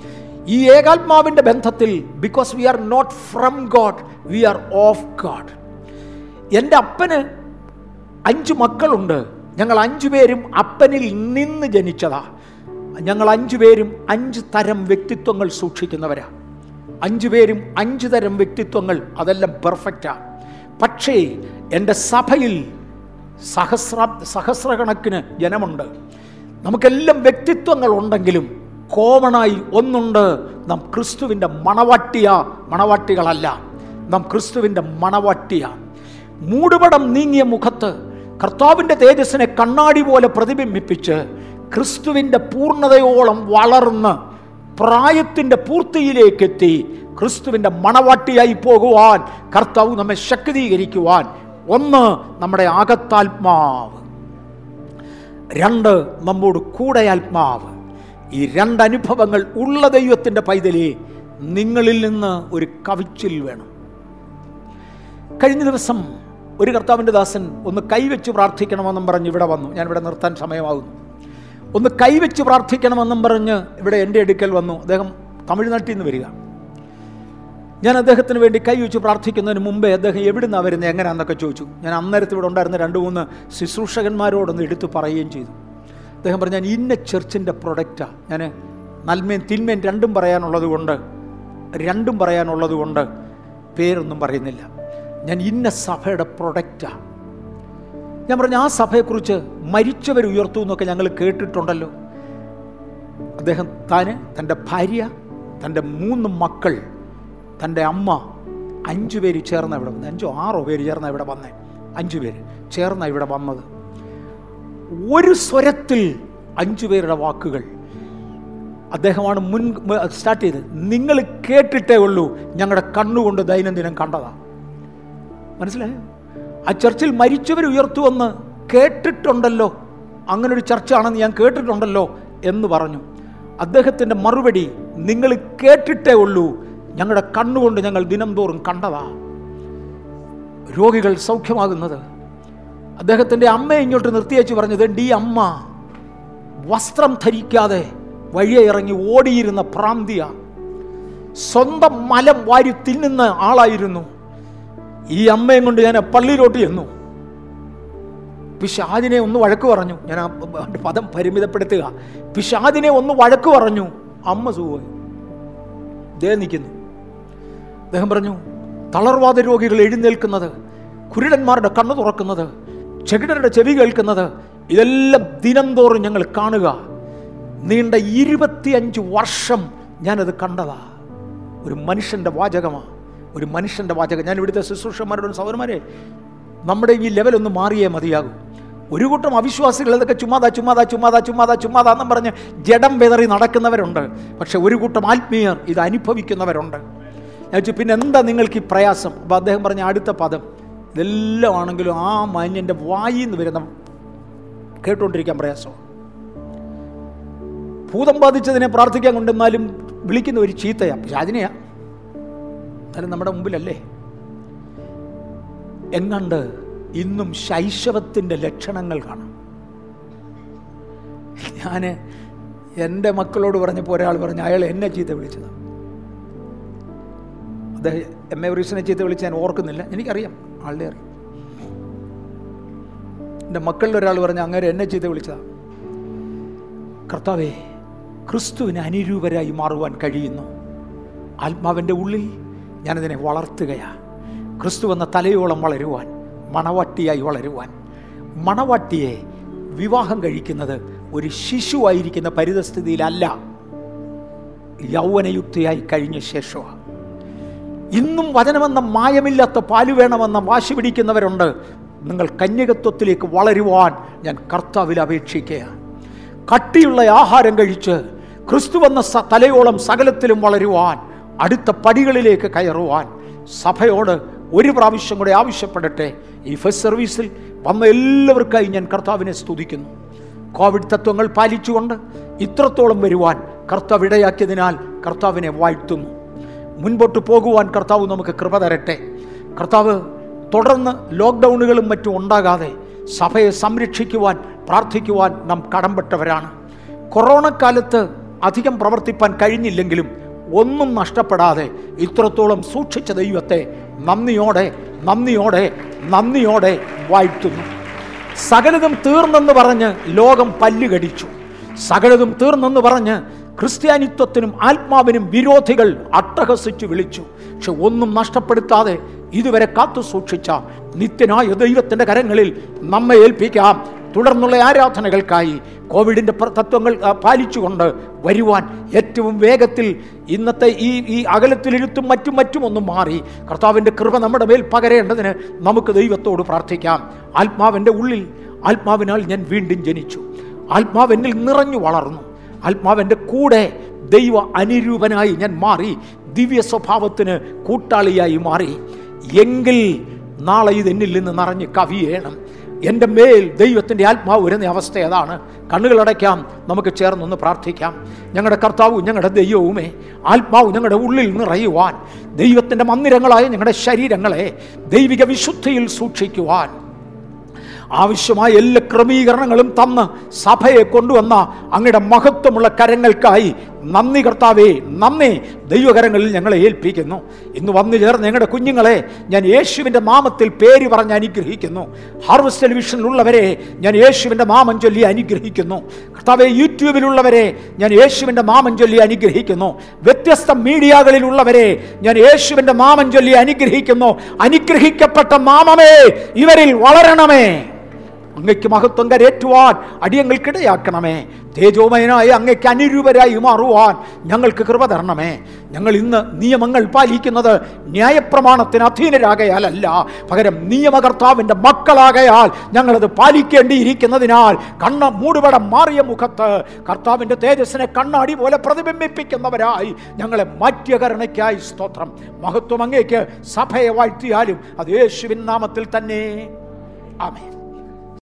ഈ ഏകാത്മാവിന്റെ ബന്ധത്തിൽ because we are not from God we are of God എന്റെ അപ്പന് അഞ്ച് മക്കളുണ്ട്. ഞങ്ങൾ അഞ്ചു പേരും അപ്പനിൽ നിന്ന് ജനിച്ചതാ. ഞങ്ങൾ അഞ്ചു പേരും അഞ്ച് തരം വ്യക്തിത്വങ്ങൾ സൂക്ഷിക്കുന്നവരാ. അഞ്ചു പേരും അഞ്ച് തരം വ്യക്തിത്വങ്ങൾ അതെല്ലാം പെർഫെക്റ്റാ പക്ഷേ എന്റെ സഭയിൽ സഹസ്ര സഹസ്രകണക്കിന് ജനമുണ്ട്. നമുക്കെല്ലാം വ്യക്തിത്വങ്ങൾ ഉണ്ടെങ്കിലും കോമണായി ഒന്നുണ്ട്. നാം ക്രിസ്തുവിന്റെ മണവാട്ടിയ മണവാട്ടികളല്ല. നാം ക്രിസ്തുവിന്റെ മണവാട്ടിയ. മൂടുപടം നീങ്ങിയ മുഖത്ത് കർത്താവിന്റെ തേജസ്സിനെ കണ്ണാടി പോലെ പ്രതിബിംബിപ്പിച്ച് ക്രിസ്തുവിന്റെ പൂർണതയോളം വളർന്ന് പ്രായത്തിന്റെ പൂർത്തിയിലേക്കെത്തി ക്രിസ്തുവിന്റെ മണവാട്ടിയായി പോകുവാൻ കർത്താവ് നമ്മെ ശക്തീകരിക്കുവാൻ. ഒന്ന് നമ്മുടെ അകത്താത്മാവ് രണ്ട് നമ്മോട് കൂടെ ആത്മാവ് ഈ രണ്ടനുഭവങ്ങൾ ഉള്ള ദൈവത്തിന്റെ പൈതലേ നിങ്ങളിൽ നിന്ന് ഒരു കവിച്ചിൽ വേണം. കഴിഞ്ഞ ദിവസം ഒരു കർത്താവിന്റെ ദാസൻ ഒന്ന് കൈവച്ച് പ്രാർത്ഥിക്കണമെന്നും പറഞ്ഞ് ഇവിടെ വന്നു. ഞാൻ ഇവിടെ നിർത്താൻ സമയമാകുന്നു ഒന്ന് കൈവച്ച് പ്രാർത്ഥിക്കണമെന്നും പറഞ്ഞ് ഇവിടെ എന്റെ അടുക്കൽ വന്നു. അദ്ദേഹം തമിഴ്നാട്ടിൽ നിന്ന് വരിക. ഞാൻ അദ്ദേഹത്തിന് വേണ്ടി കൈവച്ച് പ്രാർത്ഥിക്കുന്നതിന് മുമ്പേ അദ്ദേഹം എവിടുന്നാണ് വരുന്നത് എങ്ങനെയാണെന്നൊക്കെ ചോദിച്ചു. ഞാൻ അന്നേരത്ത് ഇവിടെ ഉണ്ടായിരുന്ന രണ്ട് മൂന്ന് ശുശ്രൂഷകന്മാരോടൊന്ന് എടുത്തു പറയുകയും ചെയ്തു. അദ്ദേഹം പറഞ്ഞു ഞാൻ ഇന്ന ചർച്ചിന്റെ പ്രൊഡക്റ്റാണ് ഞാൻ നന്മയും തിന്മയും രണ്ടും പറയാനുള്ളത് കൊണ്ട് രണ്ടും പറയാനുള്ളത് കൊണ്ട് പേരൊന്നും പറയുന്നില്ല. ഞാൻ ഇന്ന സഭയുടെ പ്രൊഡക്റ്റാണ് ഞാൻ പറഞ്ഞു ആ സഭയെക്കുറിച്ച് മരിച്ചവർ ഉയർത്തു എന്നൊക്കെ ഞങ്ങൾ കേട്ടിട്ടുണ്ടല്ലോ. അദ്ദേഹം താന് തന്റെ ഭാര്യ തന്റെ മൂന്ന് മക്കൾ തന്റെ അമ്മ അഞ്ചു പേര് ചേർന്ന ഇവിടെ വന്നത്. അഞ്ചോ ആറോ പേര് ചേർന്ന ഇവിടെ വന്നേ. അഞ്ചു പേര് ചേർന്ന ഇവിടെ വന്നത്. ഒരു സ്വരത്തിൽ അഞ്ചു പേരുടെ വാക്കുകൾ. അദ്ദേഹമാണ് മുൻ സ്റ്റാർട്ട് ചെയ്തത്. നിങ്ങൾ കേട്ടിട്ടേ ഉള്ളൂ ഞങ്ങളുടെ കണ്ണുകൊണ്ട് ദൈനംദിനം കണ്ടതാണ് മനസ്സിലായോ? ആ ചർച്ചിൽ മരിച്ചവർ ഉയർത്തുവെന്ന് കേട്ടിട്ടുണ്ടല്ലോ. അങ്ങനൊരു ചർച്ചയാണെന്ന് ഞാൻ കേട്ടിട്ടുണ്ടല്ലോ എന്ന് പറഞ്ഞു. അദ്ദേഹത്തിന്റെ മറുപടി നിങ്ങൾ കേട്ടിട്ടേ ഉള്ളൂ. ഞങ്ങളുടെ കണ്ണുകൊണ്ട് ഞങ്ങൾ ദിനം തോറും കണ്ടതാ. രോഗികൾ സൗഖ്യമാകുന്നത്. അദ്ദേഹത്തിന്റെ അമ്മയെ ഇങ്ങോട്ട് നിർത്തിയേച്ച് പറഞ്ഞത് ഡി അമ്മ വസ്ത്രം ധരിക്കാതെ വഴിയെ ഇറങ്ങി ഓടിയിരുന്ന പ്രാന്തിയ സ്വന്തം മലം വാരി തിന്നുന്ന ആളായിരുന്നു. ഈ അമ്മയും കൊണ്ട് ഞാൻ പള്ളിയിലോട്ട് ചെന്നു. പിശാദിനെ ഒന്ന് വഴക്ക് പറഞ്ഞു. ഞാൻ ആ പദം പരിമിതപ്പെടുത്തുക. പിശാദിനെ ഒന്ന് വഴക്ക് പറഞ്ഞു. അമ്മ സുഖമായി. ദേ നിൽക്കുന്നു. അദ്ദേഹം പറഞ്ഞു തളർവാദ രോഗികൾ എഴുന്നേൽക്കുന്നത് കുരുടന്മാരുടെ കണ്ണു തുറക്കുന്നത് ചെകിടരുടെ ചെവി കേൾക്കുന്നത് ഇതെല്ലാം ദിനംതോറും ഞങ്ങൾ കാണുക. നീണ്ട ഇരുപത്തിയഞ്ച് വർഷം ഞാനത് കണ്ടതാ. ഒരു മനുഷ്യന്റെ വാചകമാണ് ഒരു മനുഷ്യന്റെ വാചകം. ഞാൻ ഇവിടുത്തെ ശുശ്രൂഷന്മാരോടും സൗരന്മാരെ നമ്മുടെ ഈ ലെവലൊന്ന് മാറിയേ മതിയാകും. ഒരു കൂട്ടം അവിശ്വാസികൾ ഇതൊക്കെ ചുമ്മാതാ ചുമ്മാതാ ചുമ്മാതാ ചുമ്മാതാ ചുമ്മാതാ എന്നും പറഞ്ഞ് ജഡം വെതറി നടക്കുന്നവരുണ്ട്. പക്ഷെ ഒരു കൂട്ടം ആത്മീയർ ഇത് അനുഭവിക്കുന്നവരുണ്ട്. ഞാൻ വെച്ചു പിന്നെ എന്താ നിങ്ങൾക്ക് ഈ പ്രയാസം? അപ്പോൾ അദ്ദേഹം പറഞ്ഞ അടുത്ത പദം ഇതെല്ലാം ആണെങ്കിലും ആ മാന്യന്റെ വായിൽ നിന്ന് വരുന്ന കേട്ടുകൊണ്ടിരിക്കാൻ പ്രയാസമാണ്. ഭൂതം ബാധിച്ചതിനെ പ്രാർത്ഥിക്കാൻ കൊണ്ടെന്നാലും വിളിക്കുന്ന ഒരു ചീത്തയാണ് പക്ഷെ എന്നാലും നമ്മുടെ മുമ്പിലല്ലേ? എങ്ങണ്ട് ഇന്നും ശൈശവത്തിന്റെ ലക്ഷണങ്ങൾ കാണാം. ഞാൻ എന്റെ മക്കളോട് പറഞ്ഞപ്പോൾ ഒരാൾ പറഞ്ഞു അയാൾ എന്നെ ചീത്ത വിളിച്ചത്. അദ്ദേഹം എം എ വറീസിനെ ചീത്ത വിളിച്ച് ഞാൻ ഓർക്കുന്നില്ല. എനിക്കറിയാം ആളുടെ അറിയാം. എന്റെ മക്കളിൽ ഒരാൾ പറഞ്ഞു അങ്ങനെ എന്നെ ചീത്ത വിളിച്ചതാണ് കർത്താവേ ക്രിസ്തുവിന് അനുരൂപരായി മാറുവാൻ കഴിയുന്നു. ആത്മാവിന്റെ ഉള്ളിൽ ഞാനതിനെ വളർത്തുകയാണ് ക്രിസ്തു എന്ന തലയോളം വളരുവാൻ മണവാട്ടിയായി വളരുവാൻ. മണവാട്ടിയെ വിവാഹം കഴിക്കുന്നത് ഒരു ശിശുവായിരിക്കുന്ന പരിതസ്ഥിതിയിലല്ല. യൗവനയുക്തിയായി കഴിഞ്ഞ ശേഷമാണ് ഇന്നും വചനമെന്ന മായമില്ലാത്ത പാൽ വേണമെന്ന വാശി പിടിക്കുന്നവരുണ്ട്. നിങ്ങൾ കന്യകത്വത്തിലേക്ക് വളരുവാൻ ഞാൻ കർത്താവിൽ അപേക്ഷിക്കുകയാണ് കട്ടിയുള്ള ആഹാരം കഴിച്ച് ക്രിസ്തു വന്ന തലയോളം സകലത്തിലും വളരുവാൻ അടുത്ത പടികളിലേക്ക് കയറുവാൻ സഭയോട് ഒരു പ്രാവശ്യം കൂടെ ആവശ്യപ്പെടട്ടെ. ഈ ഫസ്റ്റ് സർവീസിൽ വന്ന എല്ലാവർക്കായി ഞാൻ കർത്താവിനെ സ്തുതിക്കുന്നു. കോവിഡ് തത്വങ്ങൾ പാലിച്ചുകൊണ്ട് ഇത്രത്തോളം വരുവാൻ കർത്താവ് ഇടയാക്കിയതിനാൽ കർത്താവിനെ വാഴ്ത്തുന്നു. മുൻപോട്ട് പോകുവാൻ കർത്താവ് നമുക്ക് കൃപ തരട്ടെ. കർത്താവ് തുടർന്ന് ലോക്ക്ഡൗണുകളും മറ്റും ഉണ്ടാകാതെ സഭയെ സംരക്ഷിക്കുവാൻ പ്രാർത്ഥിക്കുവാൻ നാം കടംപെട്ടവരാണ് കൊറോണ കാലത്ത് അധികം പ്രവർത്തിപ്പാൻ കഴിഞ്ഞില്ലെങ്കിലും ഒന്നും നഷ്ടപ്പെടാതെ ഇത്രത്തോളം സൂക്ഷിച്ച ദൈവത്തെ നന്ദിയോടെ നന്ദിയോടെ നന്ദിയോടെ വാഴ്ത്തുന്നു. സകലതും തീർന്നെന്ന് പറഞ്ഞ് ലോകം പല്ലുകടിച്ചു സകലതും തീർന്നെന്ന് പറഞ്ഞ് ക്രിസ്ത്യാനിത്വത്തിനും ആത്മാവിനും വിരോധികൾ അട്ടഹസിച്ചു വിളിച്ചു. പക്ഷെ ഒന്നും നഷ്ടപ്പെടുത്താതെ ഇതുവരെ കാത്തു സൂക്ഷിച്ച നിത്യനായ ദൈവത്തിന്റെ കരങ്ങളിൽ നമ്മെ ഏൽപ്പിക്കാം. തുടർന്നുള്ള ആരാധനകൾക്കായി കോവിഡിന്റെ തത്വങ്ങൾ പാലിച്ചുകൊണ്ട് വരുവാൻ ഏറ്റവും വേഗത്തിൽ ഇന്നത്തെ ഈ ഈ അകലത്തിലിരുത്തും മറ്റും മറ്റും ഒന്നും മാറി. കർത്താവിന്റെ കൃപ നമ്മുടെ മേൽ പകരേണ്ടതിന് നമുക്ക് ദൈവത്തോട് പ്രാർത്ഥിക്കാം. ആത്മാവിന്റെ ഉള്ളിൽ ആത്മാവിനാൽ ഞാൻ വീണ്ടും ജനിച്ചു. ആത്മാവെന്നിൽ നിറഞ്ഞു വളർന്നു. ആത്മാവിന്റെ കൂടെ ദൈവ അനുരൂപനായി ഞാൻ മാറി. ദിവ്യ സ്വഭാവത്തിന് കൂട്ടാളിയായി മാറി. എങ്കിൽ നാളെ ഇതെന്നിൽ നിന്ന് നിറഞ്ഞ് കവിയേണം. എന്റെ മേൽ ദൈവത്തിന്റെ ആത്മാവ് വരുന്ന അവസ്ഥ അതാണ്. കണ്ണുകളടയ്ക്കാം നമുക്ക് ചേർന്നൊന്ന് പ്രാർത്ഥിക്കാം. ഞങ്ങളുടെ കർത്താവും ഞങ്ങളുടെ ദൈവവുമേ ആത്മാവ് ഞങ്ങളുടെ ഉള്ളിൽ നിറയുവാൻ ദൈവത്തിന്റെ മന്ദിരങ്ങളായ ഞങ്ങളുടെ ശരീരങ്ങളെ ദൈവിക വിശുദ്ധിയിൽ സൂക്ഷിക്കുവാൻ. ആവശ്യമായ എല്ലാ ക്രമീകരണങ്ങളും തന്ന് സഭയെ കൊണ്ടുവന്ന അങ്ങയുടെ മഹത്വമുള്ള കരങ്ങൾക്കായി നന്ദി കർത്താവേ നന്ദി. ദൈവകരങ്ങളിൽ ഞങ്ങളെ ഏൽപ്പിക്കുന്നു. ഇന്ന് വന്നു ചേർന്ന് ഞങ്ങളുടെ കുഞ്ഞുങ്ങളെ ഞാൻ യേശുവിന്റെ മാമത്തിൽ പേര് പറഞ്ഞ് അനുഗ്രഹിക്കുന്നു. ഹാർവസ്റ്റ് ടെലിവിഷനിലുള്ളവരെ ഞാൻ യേശുവിന്റെ മാമം ചൊല്ലി അനുഗ്രഹിക്കുന്നു. കർത്താവെ യൂട്യൂബിലുള്ളവരെ ഞാൻ യേശുവിന്റെ മാമം ചൊല്ലി അനുഗ്രഹിക്കുന്നു. വ്യത്യസ്ത മീഡിയകളിലുള്ളവരെ ഞാൻ യേശുവിന്റെ മാമം ചൊല്ലി അനുഗ്രഹിക്കുന്നു. അനുഗ്രഹിക്കപ്പെട്ട മാമമേ ഇവരിൽ വളരണമേ. അങ്ങയ്ക്ക് മഹത്വം കരേറ്റുവാൻ അടിയങ്ങൾക്കിടയാക്കണമേ. തേജോമയനായ അങ്ങയ്ക്ക് അനുരൂപരായി മാറുവാൻ ഞങ്ങൾക്ക് കൃപ തരണമേ. ഞങ്ങൾ ഇന്ന് നിയമങ്ങൾ പാലിക്കുന്നത് ന്യായപ്രമാണത്തിന് അധീനരാകയാലല്ല. പകരം നിയമകർത്താവിന്റെ മക്കളാകയാൽ ഞങ്ങളത് പാലിക്കേണ്ടിയിരിക്കുന്നതിനാൽ കണ്ണ മൂടുപടം മാറിയ മുഖത്ത് കർത്താവിന്റെ തേജസ്സിനെ കണ്ണാടി പോലെ പ്രതിബിംബിപ്പിക്കുന്നവരായി ഞങ്ങളെ മാറ്റിയ സ്തോത്രം. മഹത്വം അങ്ങേക്ക് സഭയെ വാഴ്ത്തിയാലും അത് യേശുവിൻ നാമത്തിൽ തന്നെ. ആമേൻ.